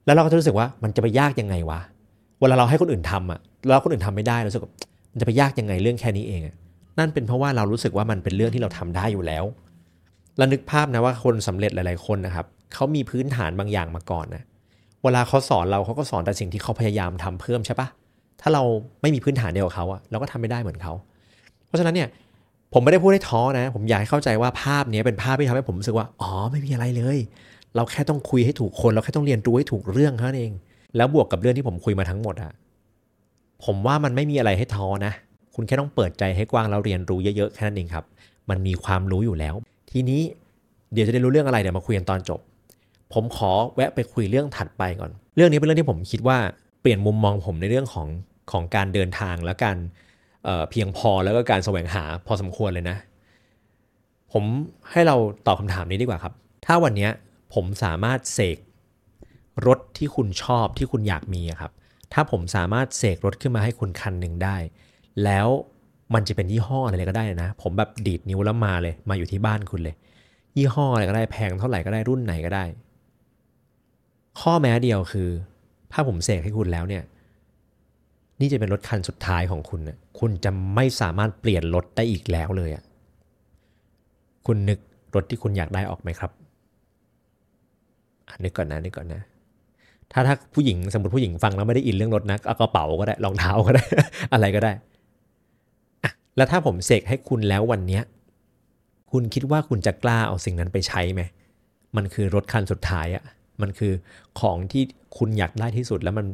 แล้วเราก็จะรู้สึกว่ามันจะไปยากยังไงวะเวลาเราให้คนอื่นทำอะแล้วคนอื่นทำไม่ได้เราสึกมันจะไปยากยังไงเรื่องแค่นี้เองนั่นเป็นเพราะว่าเรารู้สึกว่ามันเป็นเรื่องที่เราทำได้อยู่แล้วแล้วนึกภาพนะว่าคนสำเร็จหลาย ๆคนนะครับเขามีพื้นฐานบางอย่างมาก่อนนะเวลาเขาสอนเราเขาก็สอนแต่สิ่งที่เขาพยายามทำเพิ่มใช่ปะถ้าเราไม่มีพื้นฐานเดียวกับเขาอะเราก็ทำไม่ได้เหมือนเขา เพราะฉะนั้นเนี่ย ผมไม่ได้พูดให้ท้อนะ ผมอยากให้เข้าใจว่าภาพนี้เป็นภาพที่ทำให้ผมรู้สึกว่า อ๋อ ไม่มีอะไรเลย เราแค่ต้องคุยให้ถูกคน เราแค่ต้องเรียนรู้ให้ถูกเรื่องเท่านั้นเอง แล้วบวกกับเรื่องที่ผมคุยมาทั้งหมดอะผมว่ามันไม่มีอะไรให้ท้อนะ คุณแค่ต้องเปิดใจให้กว้างแล้วเรียนรู้เยอะๆแค่นั้นเองครับ มันมีความรู้อยู่แล้ว ทีนี้เดี๋ยวจะได้รู้เรื่องอะไรเดี๋ยวมาคุยกันตอนจบ ผมขอแวะไปคุยเรื่องถัดไปก่อน เรื่องนี้เป็นเรื่องที่ผมคิดว่าเปลี่ยนมุมมองผมในเรื่องของของการเดินทางและการ เพียงพอแล้วก็การแสวงหาพอสมควรเลยนะ ผมให้เราตอบคำถามนี้ดีกว่าครับ ถ้าวันนี้ผมสามารถเสกรถที่คุณชอบที่คุณอยากมีครับ ถ้าผมสามารถเสกรถขึ้นมาให้คุณคันหนึ่งได้ แล้วมันจะเป็นยี่ห้ออะไรก็ได้นะ ผมแบบดีดนิ้วแล้วมาเลย มาอยู่ที่บ้านคุณเลย ยี่ห้ออะไรก็ได้แพงเท่าไหร่ก็ได้รุ่นไหนก็ได้ ข้อแม้เดียวคือ ถ้าผมเสกให้คุณแล้วเนี่ย นี่จะเป็นรถคันสุดท้ายของคุณนะคุณจะไม่สามารถเปลี่ยนรถได้อีกแล้วเลยอะคุณนึกรถที่คุณอยากได้ออกไหมครับนึกก่อนนะนึกก่อนนะ ถ้าถ้าผู้หญิงสมมติผู้หญิงฟังแล้วไม่ได้อินเรื่องรถนะเอากระเป๋าก็ได้รองเท้าก็ได้ อะไรก็ได้อะแล้วถ้าผมเสกให้คุณแล้ววันเนี้ยคุณคิดว่าคุณจะกล้าเอาสิ่งนั้นไปใช้ไหมมันคือรถคันสุดท้ายอะมันคือของที่คุณอยากได้ที่สุดแล้วมัน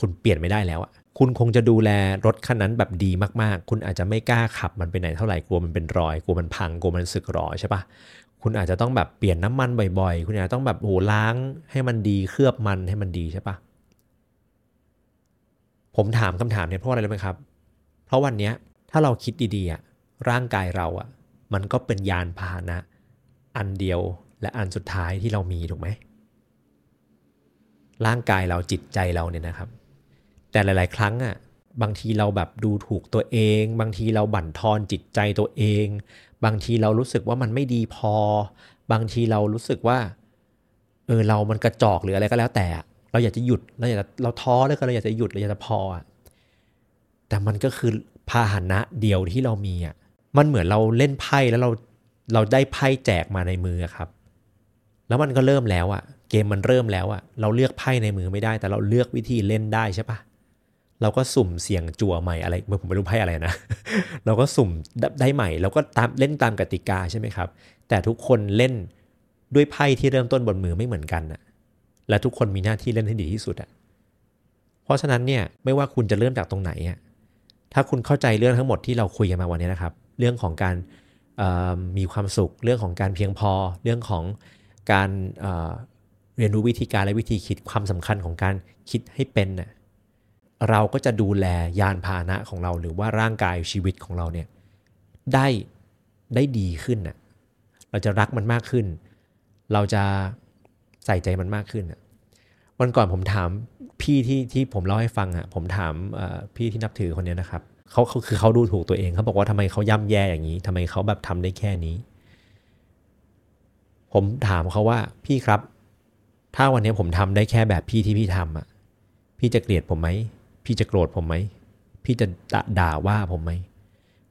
คุณเปลี่ยนไม่ได้แล้วอะ คุณคงจะดูแลรถคันนั้นแบบดีมากๆ คุณอาจจะไม่กล้าขับมันไปไหนเท่าไหร่กลัวมันเป็นรอยกลัวมันพังกลัวมันสึกหรอใช่ปะคุณอาจจะต้องแบบเปลี่ยนน้ำมันบ่อยๆ คุณอาจจะต้องแบบโหล้างให้มันดีเคลือบมันให้มันดีใช่ปะผมถามคำถามเนี่ยเพราะอะไรรู้ไหมครับ เพราะวันนี้ถ้าเราคิดดีๆอะร่างกายเราอะมันก็เป็นยานพาหนะ อันเดียวและอันสุดท้ายที่เรามีถูกไหมร่างกายเราจิตใจเราเนี่ยนะครับ แต่หลาย ๆ ครั้งอะบางทีเราแบบดูถูกตัวเอง บางทีเราบั่นทอนจิตใจตัวเอง บางทีเรารู้สึกว่ามันไม่ดีพอ บางทีเรารู้สึกว่าเออเรามันกระจอกหรืออะไรก็แล้วแต่ เราอยากจะหยุดเราอยากจะเราท้อแล้วก็เราอยากจะหยุดเราอยากจะพอแต่มันก็คือพาหนะเดียวที่เรามีอะมันเหมือนเราเล่นไพ่แล้วเราเราได้ไพ่แจกมาในมือครับ แล้วมันก็เริ่มแล้วอะ เกมมันเริ่มแล้วอะ เราเลือกไพ่ในมือไม่ได้ แต่เราเลือกวิธีเล่นได้ใช่ปะ เราก็สุ่มเสี่ยงจั่วใหม่อะไรเมื่อผมไม่รู้ไพ่อะไรนะ เราก็สุ่มได้ใหม่เราก็ตามเล่นตามกติกาใช่ไหมครับ แต่ทุกคนเล่นด้วยไพ่ที่เริ่มต้นบนมือไม่เหมือนกันอะและทุกคนมีหน้าที่เล่นให้ดีที่สุดอะเพราะฉะนั้นเนี่ยไม่ว่าคุณจะเริ่มจากตรงไหนอะถ้าคุณเข้าใจเรื่องทั้งหมดที่เราคุยกันมาวันนี้นะครับ เรื่องของการมีความสุข เรื่องของการเพียงพอ เรื่องของการเเรียนรู้วิธีการและวิธีคิดความสำคัญของการคิดให้เป็นน่ะ เราก็จะดูแลยานพาหนะของเราหรือว่าร่างกายชีวิตของเราเนี่ยได้ได้ดีขึ้นน่ะเราจะรักมันมากขึ้น เราจะใส่ใจมันมากขึ้นวันก่อนผมถามพี่ที่ที่ผมเล่าให้ฟังอะผมถามพี่ที่นับถือคนนี้นะครับเขาเขาคือเขาดูถูกตัวเองเขาบอกว่าทำไมเขาย่ำแย่อย่างนี้ทำไมเขาแบบทำได้แค่นี้ ผมถามเขาว่าพี่ครับ ถ้าวันนี้ผมทำได้แค่แบบพี่ที่พี่ทำอะพี่จะเกลียดผมไหม พี่จะโกรธผมไหม พี่จะด่าว่าผมไหม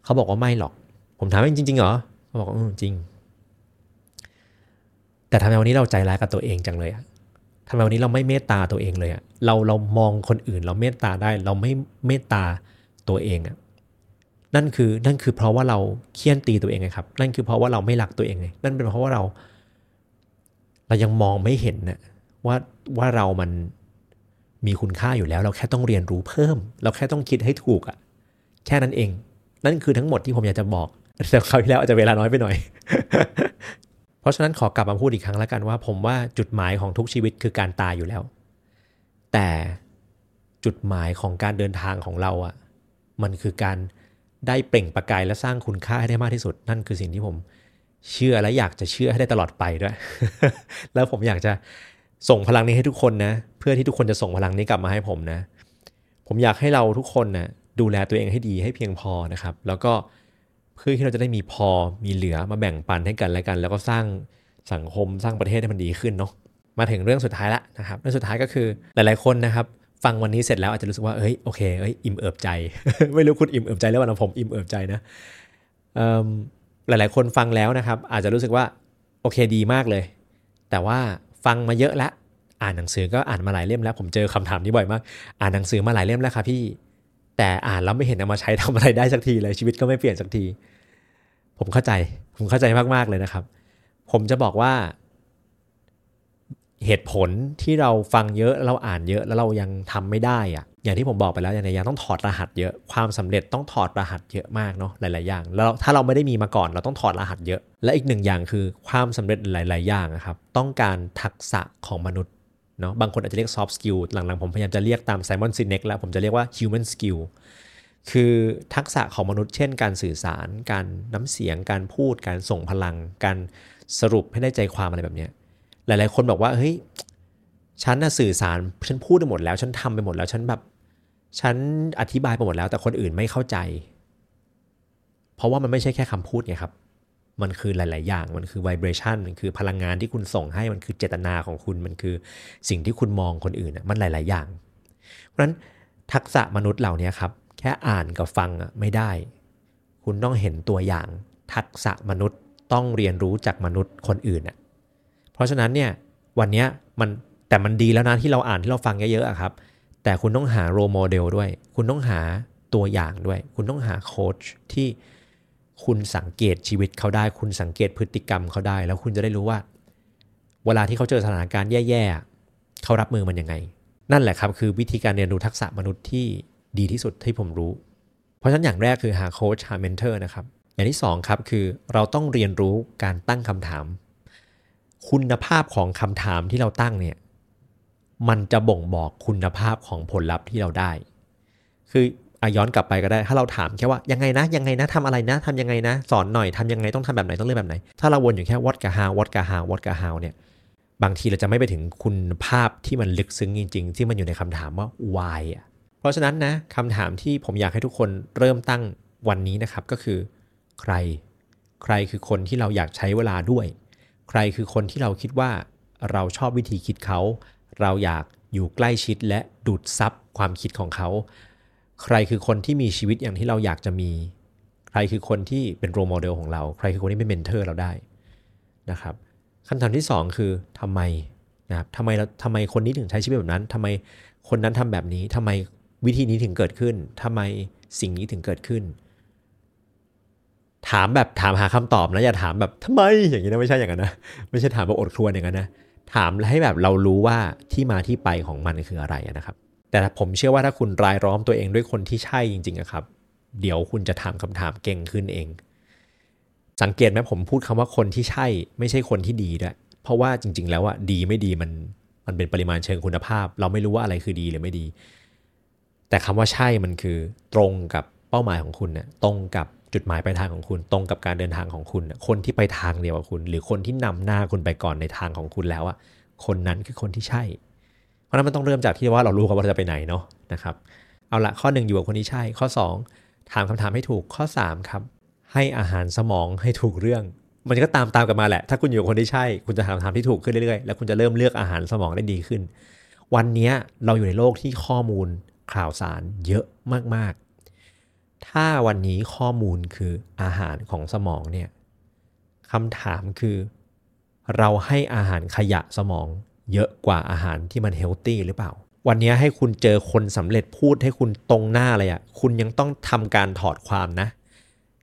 เขาบอกว่าไม่หรอก ผมถามจริงๆเหรอเขาบอกอืมจริง แต่ทำไมวันนี้เราใจร้ายกับตัวเองจังเลยอะทำไมวันนี้เราไม่เมตตาตัวเองเลยอะเราเรามองคนอื่น เราเมตตาได้ เราไม่เมตตาตัวเองอะนั่นคือนั่นคือเพราะว่าเราเคี่ยนตีตัวเองไงครับ นั่นคือเพราะว่าเราไม่รักตัวเองไงนั่นเป็นเพราะว่าเรา เรายังมองไม่เห็นนะว่าว่าเรามัน มีคุณค่าอยู่แล้ว เราแค่ต้องเรียนรู้เพิ่ม เราแค่ต้องคิดให้ถูกอะแค่นั้นเอง นั่นคือทั้งหมดที่ผมอยากจะบอกแต่คราวที่แล้วอาจจะเวลาน้อยไปหน่อย เพราะฉะนั้นขอกลับมาพูดอีกครั้งแล้วกันว่า ผมว่าจุดหมายของทุกชีวิตคือการตายอยู่แล้ว แต่จุดหมายของการเดินทางของเราอะ มันคือการได้เปล่งประกายและสร้างคุณค่าให้ได้มากที่สุด นั่นคือสิ่งที่ผมเชื่อและอยากจะเชื่อให้ได้ตลอดไปด้วย แล้วผมอยากจะ ส่งพลังนี้ให้ทุกคนนะ เพื่อที่ทุกคนจะส่งพลังนี้กลับมาให้ผมนะ ผมอยากให้เราทุกคนนะดูแลตัวเองให้ดีให้เพียงพอนะครับ แล้วก็เพื่อที่เราจะได้มีพอมีเหลือมาแบ่งปันให้กันและกัน แล้วก็สร้างสังคมสร้างประเทศให้มันดีขึ้นเนาะมาถึงเรื่องสุดท้ายละนะครับเรื่องสุดท้ายก็คือหลาย ๆคนนะครับ ฟังวันนี้เสร็จแล้วอาจจะรู้สึกว่าเฮ้ยโอเคเอ้ยอิ่มเอิบใจ ไม่รู้คุณอิ่มเอิบใจแล้ววันผมอิ่มเอิบใจนะหลาย ๆ คนฟังแล้วนะครับ อาจจะรู้สึกว่าโอเคดีมากเลย แต่ว่า ฟังมาเยอะแล้วอ่านหนังสือก็อ่านมาหลายเล่มแล้ว ผมเจอคำถามนี้บ่อยมาก อ่านหนังสือมาหลายเล่มแล้วครับพี่ แต่อ่านแล้วไม่เห็นเอามาใช้ทำอะไรได้สักทีเลยชีวิตก็ไม่เปลี่ยนสักที ผมเข้าใจ ผมเข้าใจมากๆเลยนะครับ ผมจะบอกว่า เหตุผลที่เราฟังเยอะเราอ่านเยอะแล้วเรายังทำไม่ได้อะ อย่างที่ผมบอกไปแล้วอย่างยังต้องถอดรหัสเยอะความสำเร็จต้องถอดรหัสเยอะมากเนาะหลาย ๆ อย่าง แล้วถ้าเราไม่ได้มีมาก่อนเราต้องถอดรหัสเยอะ และอีกหนึ่งอย่างคือความสำเร็จหลาย ๆ อย่างครับต้องการทักษะของมนุษย์เนาะบางคนอาจจะเรียก soft skill หลัง ๆ ผมพยายามจะเรียกตามไซมอนซินเน็กแล้วผมจะเรียกว่า human skill คือทักษะของมนุษย์เช่น การสื่อสาร การน้ำเสียง การพูด การส่งพลัง การสรุปให้ได้ใจความอะไรแบบนี้หลาย ๆ คนบอกว่าเฮ้ยฉันน่ะสื่อสารฉันพูดไปหมดแล้ว ฉันทำไปหมดแล้ว ฉันแบบ ฉันอธิบายไปหมดแล้วแต่คนอื่นไม่เข้าใจ เพราะว่ามันไม่ใช่แค่คำพูดไงครับ มันคือหลาย ๆ อย่าง มันคือ vibration มันคือพลังงานที่คุณส่งให้ มันคือเจตนาของคุณ มันคือสิ่งที่คุณมองคนอื่น มันหลาย ๆ อย่าง เพราะฉะนั้นทักษะมนุษย์เหล่านี้ครับ แค่อ่านกับฟังไม่ได้ คุณต้องเห็นตัวอย่าง ทักษะมนุษย์ต้องเรียนรู้จากมนุษย์คนอื่นอะ เพราะฉะนั้นเนี่ยวันนี้มันแต่มันดีแล้วนะที่เราอ่านที่เราฟังเยอะๆครับ แต่คุณต้องหาโรโมเดลด้วย คุณต้องหาตัวอย่างด้วย คุณต้องหาโค้ชที่คุณสังเกตชีวิตเขาได้ คุณสังเกตพฤติกรรมเขาได้ แล้วคุณจะได้รู้ว่า เวลาที่เขาเจอสถานการณ์แย่ๆเขารับมือมันยังไง นั่นแหละครับคือวิธีการเรียนรู้ทักษะมนุษย์ที่ดีที่สุดที่ผมรู้ เพราะฉะนั้นอย่างแรกคือหาโค้ชหา mentor นะครับอย่างที่2ครับคือเราต้องเรียนรู้การตั้งคำถาม คุณภาพของคำถามที่เราตั้งเนี่ย มันจะบ่งบอกคุณภาพของผลลัพธ์ที่เราได้ คืออาย้อนกลับไปก็ได้ ถ้าเราถามแค่ว่ายังไงนะ ยังไงนะทำอะไรนะทำยังไงนะ สอนหน่อยทำยังไงต้องทำแบบไหนต้องเลือกแบบไหน ถ้าเราวนอยู่แค่ what กับ how what กับ how what กับ how เนี่ย บางทีเราจะไม่ไปถึงคุณภาพที่มันลึกซึ้งจริง ๆ ที่มันอยู่ในคำถามว่า why อะเพราะฉะนั้นนะคำถามที่ผมอยากให้ทุกคนเริ่มตั้งวันนี้นะครับก็คือ ใคร ใครคือคนที่เราอยากใช้เวลาด้วย ใครคือคนที่เราคิดว่าเราชอบวิธีคิดเขา เราอยากอยู่ใกล้ชิดและดูดซับความคิดของเขา ใครคือคนที่มีชีวิตอย่างที่เราอยากจะมี ใครคือคนที่เป็น role model ของเรา ใครคือคนที่เป็น mentor เราได้นะครับคำถามที่ 2 คือทำไมนะครับทำไมเราทำไมคนนี้ถึงใช้ชีวิตแบบนั้นทำไมคนนั้นทำแบบนี้ทำไมวิธีนี้ถึงเกิดขึ้นทำไมสิ่งนี้ถึงเกิดขึ้น ถามแบบถามหาคำตอบนะอย่าถามแบบทำไมอย่างนี้นะไม่ใช่อย่างนั้นนะไม่ใช่ถามแบบอดครวญอย่างนั้นนะ ถามให้แบบเรารู้ว่าที่มาที่ไปของมันคืออะไรนะครับ แต่ผมเชื่อว่าถ้าคุณรายล้อมตัวเองด้วยคนที่ใช่จริงๆครับ เดี๋ยวคุณจะถามคำถามเก่งขึ้นเอง สังเกตไหมผมพูดคำว่าคนที่ใช่ ไม่ใช่คนที่ดีด้วยเพราะว่าจริง ๆ แล้วอะดีไม่ดีมันมันเป็นปริมาณเชิงคุณภาพ เราไม่รู้ว่าอะไรคือดีหรือไม่ดี แต่คำว่าใช่มันคือตรงกับเป้าหมายของคุณนะตรงกับ จุดหมายปลายทางของคุณตรงกับการเดินทางของคุณ คนที่ไปทางเดียวกับคุณ หรือคนที่นำหน้าคุณไปก่อนในทางของคุณแล้วอะคนนั้นคือคนที่ใช่ เพราะนั้นมันต้องเริ่มจากที่ว่าเรารู้ว่าเราจะไปไหนเนาะนะครับเอาละข้อหนึ่งอยู่กับคนที่ใช่ ข้อ 2 ถามคำถามให้ถูกข้อ 3 ครับ ให้อาหารสมองให้ถูกเรื่อง มันก็ตามตามกันมาแหละ ถ้าคุณอยู่กับคนที่ใช่ คุณจะถามคำถามที่ถูกขึ้นเรื่อยๆ แล้วคุณจะเริ่มเลือกอาหารสมองได้ดีขึ้น วันนี้เราอยู่ในโลกที่ข้อมูลข่าวสารเยอะมาก ถ้าวันนี้ข้อมูลคืออาหารของสมองเนี่ยคำถามคือ เราให้อาหารขยะสมองเยอะกว่าอาหารที่มันเฮลตี้หรือเปล่า วันนี้ให้คุณเจอคนสำเร็จพูดให้คุณตรงหน้าเลยอะ่ะคุณยังต้องทำการถอดความนะ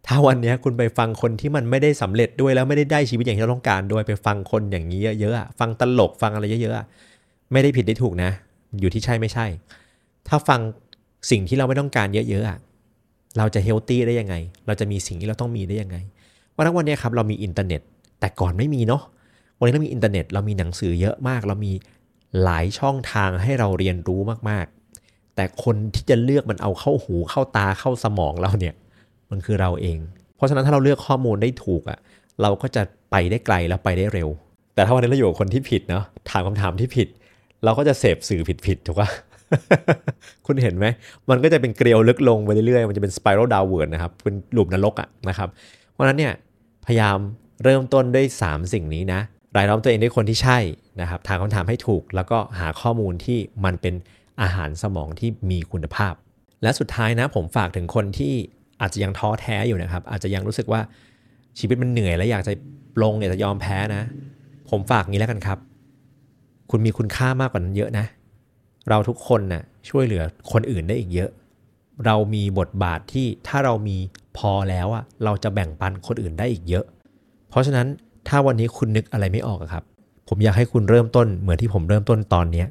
ถ้าวันนี้คุณไปฟังคนที่มันไม่ได้สำเร็จด้วยแล้วไม่ได้ได้ชีวิตอย่างที่เราต้องการด้วยไปฟังคนอย่างนี้เยอะๆฟังตลกฟังอะไรเยอะๆไม่ได้ผิดได้ถูกนะ อยู่ที่ใช่ไม่ใช่ ถ้าฟังสิ่งที่เราไม่ต้องการเยอะๆ เราจะ healthy ได้ยังไง เราจะมีสิ่งที่เราต้องมีได้ยังไงวันนั้นวันนี้ครับเรามีอินเทอร์เน็ต แต่ก่อนไม่มีเนาะวันนี้เรามีอินเทอร์เน็ต เรามีหนังสือเยอะมาก เรามีหลายช่องทางให้เราเรียนรู้มากๆ แต่คนที่จะเลือกมันเอาเข้าหูเข้าตาเข้าสมองเราเนี่ยมันคือเราเอง เพราะฉะนั้นถ้าเราเลือกข้อมูลได้ถูกอะ่ะเราก็จะไปได้ไกลแล้วไปได้เร็ว แต่ถ้าวันนี้เราอยู่กับคนที่ผิดเนาะถามคำถามที่ผิด เราก็จะเสพสื่อผิดๆถูกปะ คุณเห็นไหม มันก็จะเป็นเกลียวลึกลงไปเรื่อยๆ มันจะเป็น spiral downward นะครับ เป็นหลุมนรกอะนะครับ เพราะนั้นเนี่ยพยายามเริ่มต้นด้วย 3 สิ่งนี้นะ รายล้อมตัวเองด้วยคนที่ใช่นะครับ ถามคำถามให้ถูก แล้วก็หาข้อมูลที่มันเป็นอาหารสมองที่มีคุณภาพ และสุดท้ายนะผมฝากถึงคนที่อาจจะยังท้อแท้อยู่นะครับ อาจจะยังรู้สึกว่าชีวิตมันเหนื่อยและอยากจะลงอยากจะยอมแพ้นะ ผมฝากงี้แล้วกันครับ คุณมีคุณค่ามากกว่านั้นเยอะนะ เราทุกคนนะ่ะช่วยเหลือคนอื่นได้อีกเยอะ เรามีบทบาทที่ถ้าเรามีพอแล้วอะเราจะแบ่งปันคนอื่นได้อีกเยอะ เพราะฉะนั้นถ้าวันนี้คุณนึกอะไรไม่ออกครับ ผมอยากให้คุณเริ่มต้นเหมือนที่ผมเริ่มต้นตอนเนี้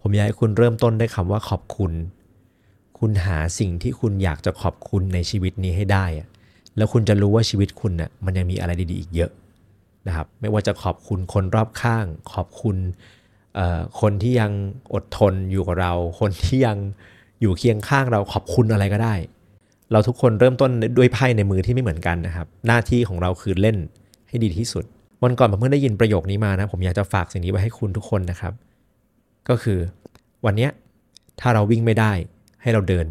ผมอยากให้คุณเริ่มต้นด้วยคำว่าขอบคุณ คุณหาสิ่งที่คุณอยากจะขอบคุณในชีวิตนี้ให้ได้อะแล้วคุณจะรู้ว่าชีวิตคุณน่ะมันยังมีอะไรดีๆอีกเยอะนะครับ ไม่ว่าจะขอบคุณคนรอบข้าง ขอบคุณ คนที่ยังอดทนอยู่กับเรา คนที่ยังอยู่เคียงข้างเราขอบคุณอะไรก็ได้ เราทุกคนเริ่มต้นด้วยไพ่ในมือที่ไม่เหมือนกันนะครับ หน้าที่ของเราคือเล่นให้ดีที่สุด วันก่อนผมเพิ่งได้ยินประโยคนี้มานะ ผมอยากจะฝากสิ่งนี้ไว้ให้คุณทุกคนนะครับ ก็คือวันนี้ถ้าเราวิ่งไม่ได้ให้เราเดิน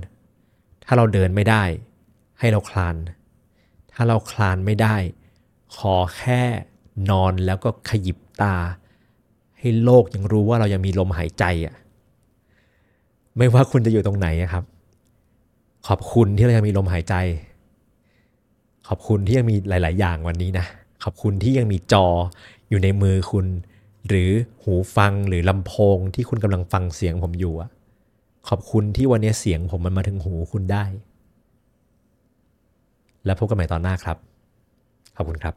ถ้าเราเดินไม่ได้ ให้เราคลาน ถ้าเราคลานไม่ได้ ขอแค่นอนแล้วก็ขยิบตา ให้โลกยังรู้ว่าเรายังมีลมหายใจอะไม่ว่าคุณจะอยู่ตรงไหนอะครับ ขอบคุณที่เรายังมีลมหายใจ ขอบคุณที่ยังมีหลาย ๆ อย่างวันนี้นะขอบคุณที่ยังมีจออยู่ในมือคุณ หรือหูฟังหรือลำโพงที่คุณกำลังฟังเสียงผมอยู่อะขอบคุณที่วันนี้เสียงผมมันมาถึงหูคุณได้ แล้วพบกันใหม่ตอนหน้าครับ ขอบคุณครับ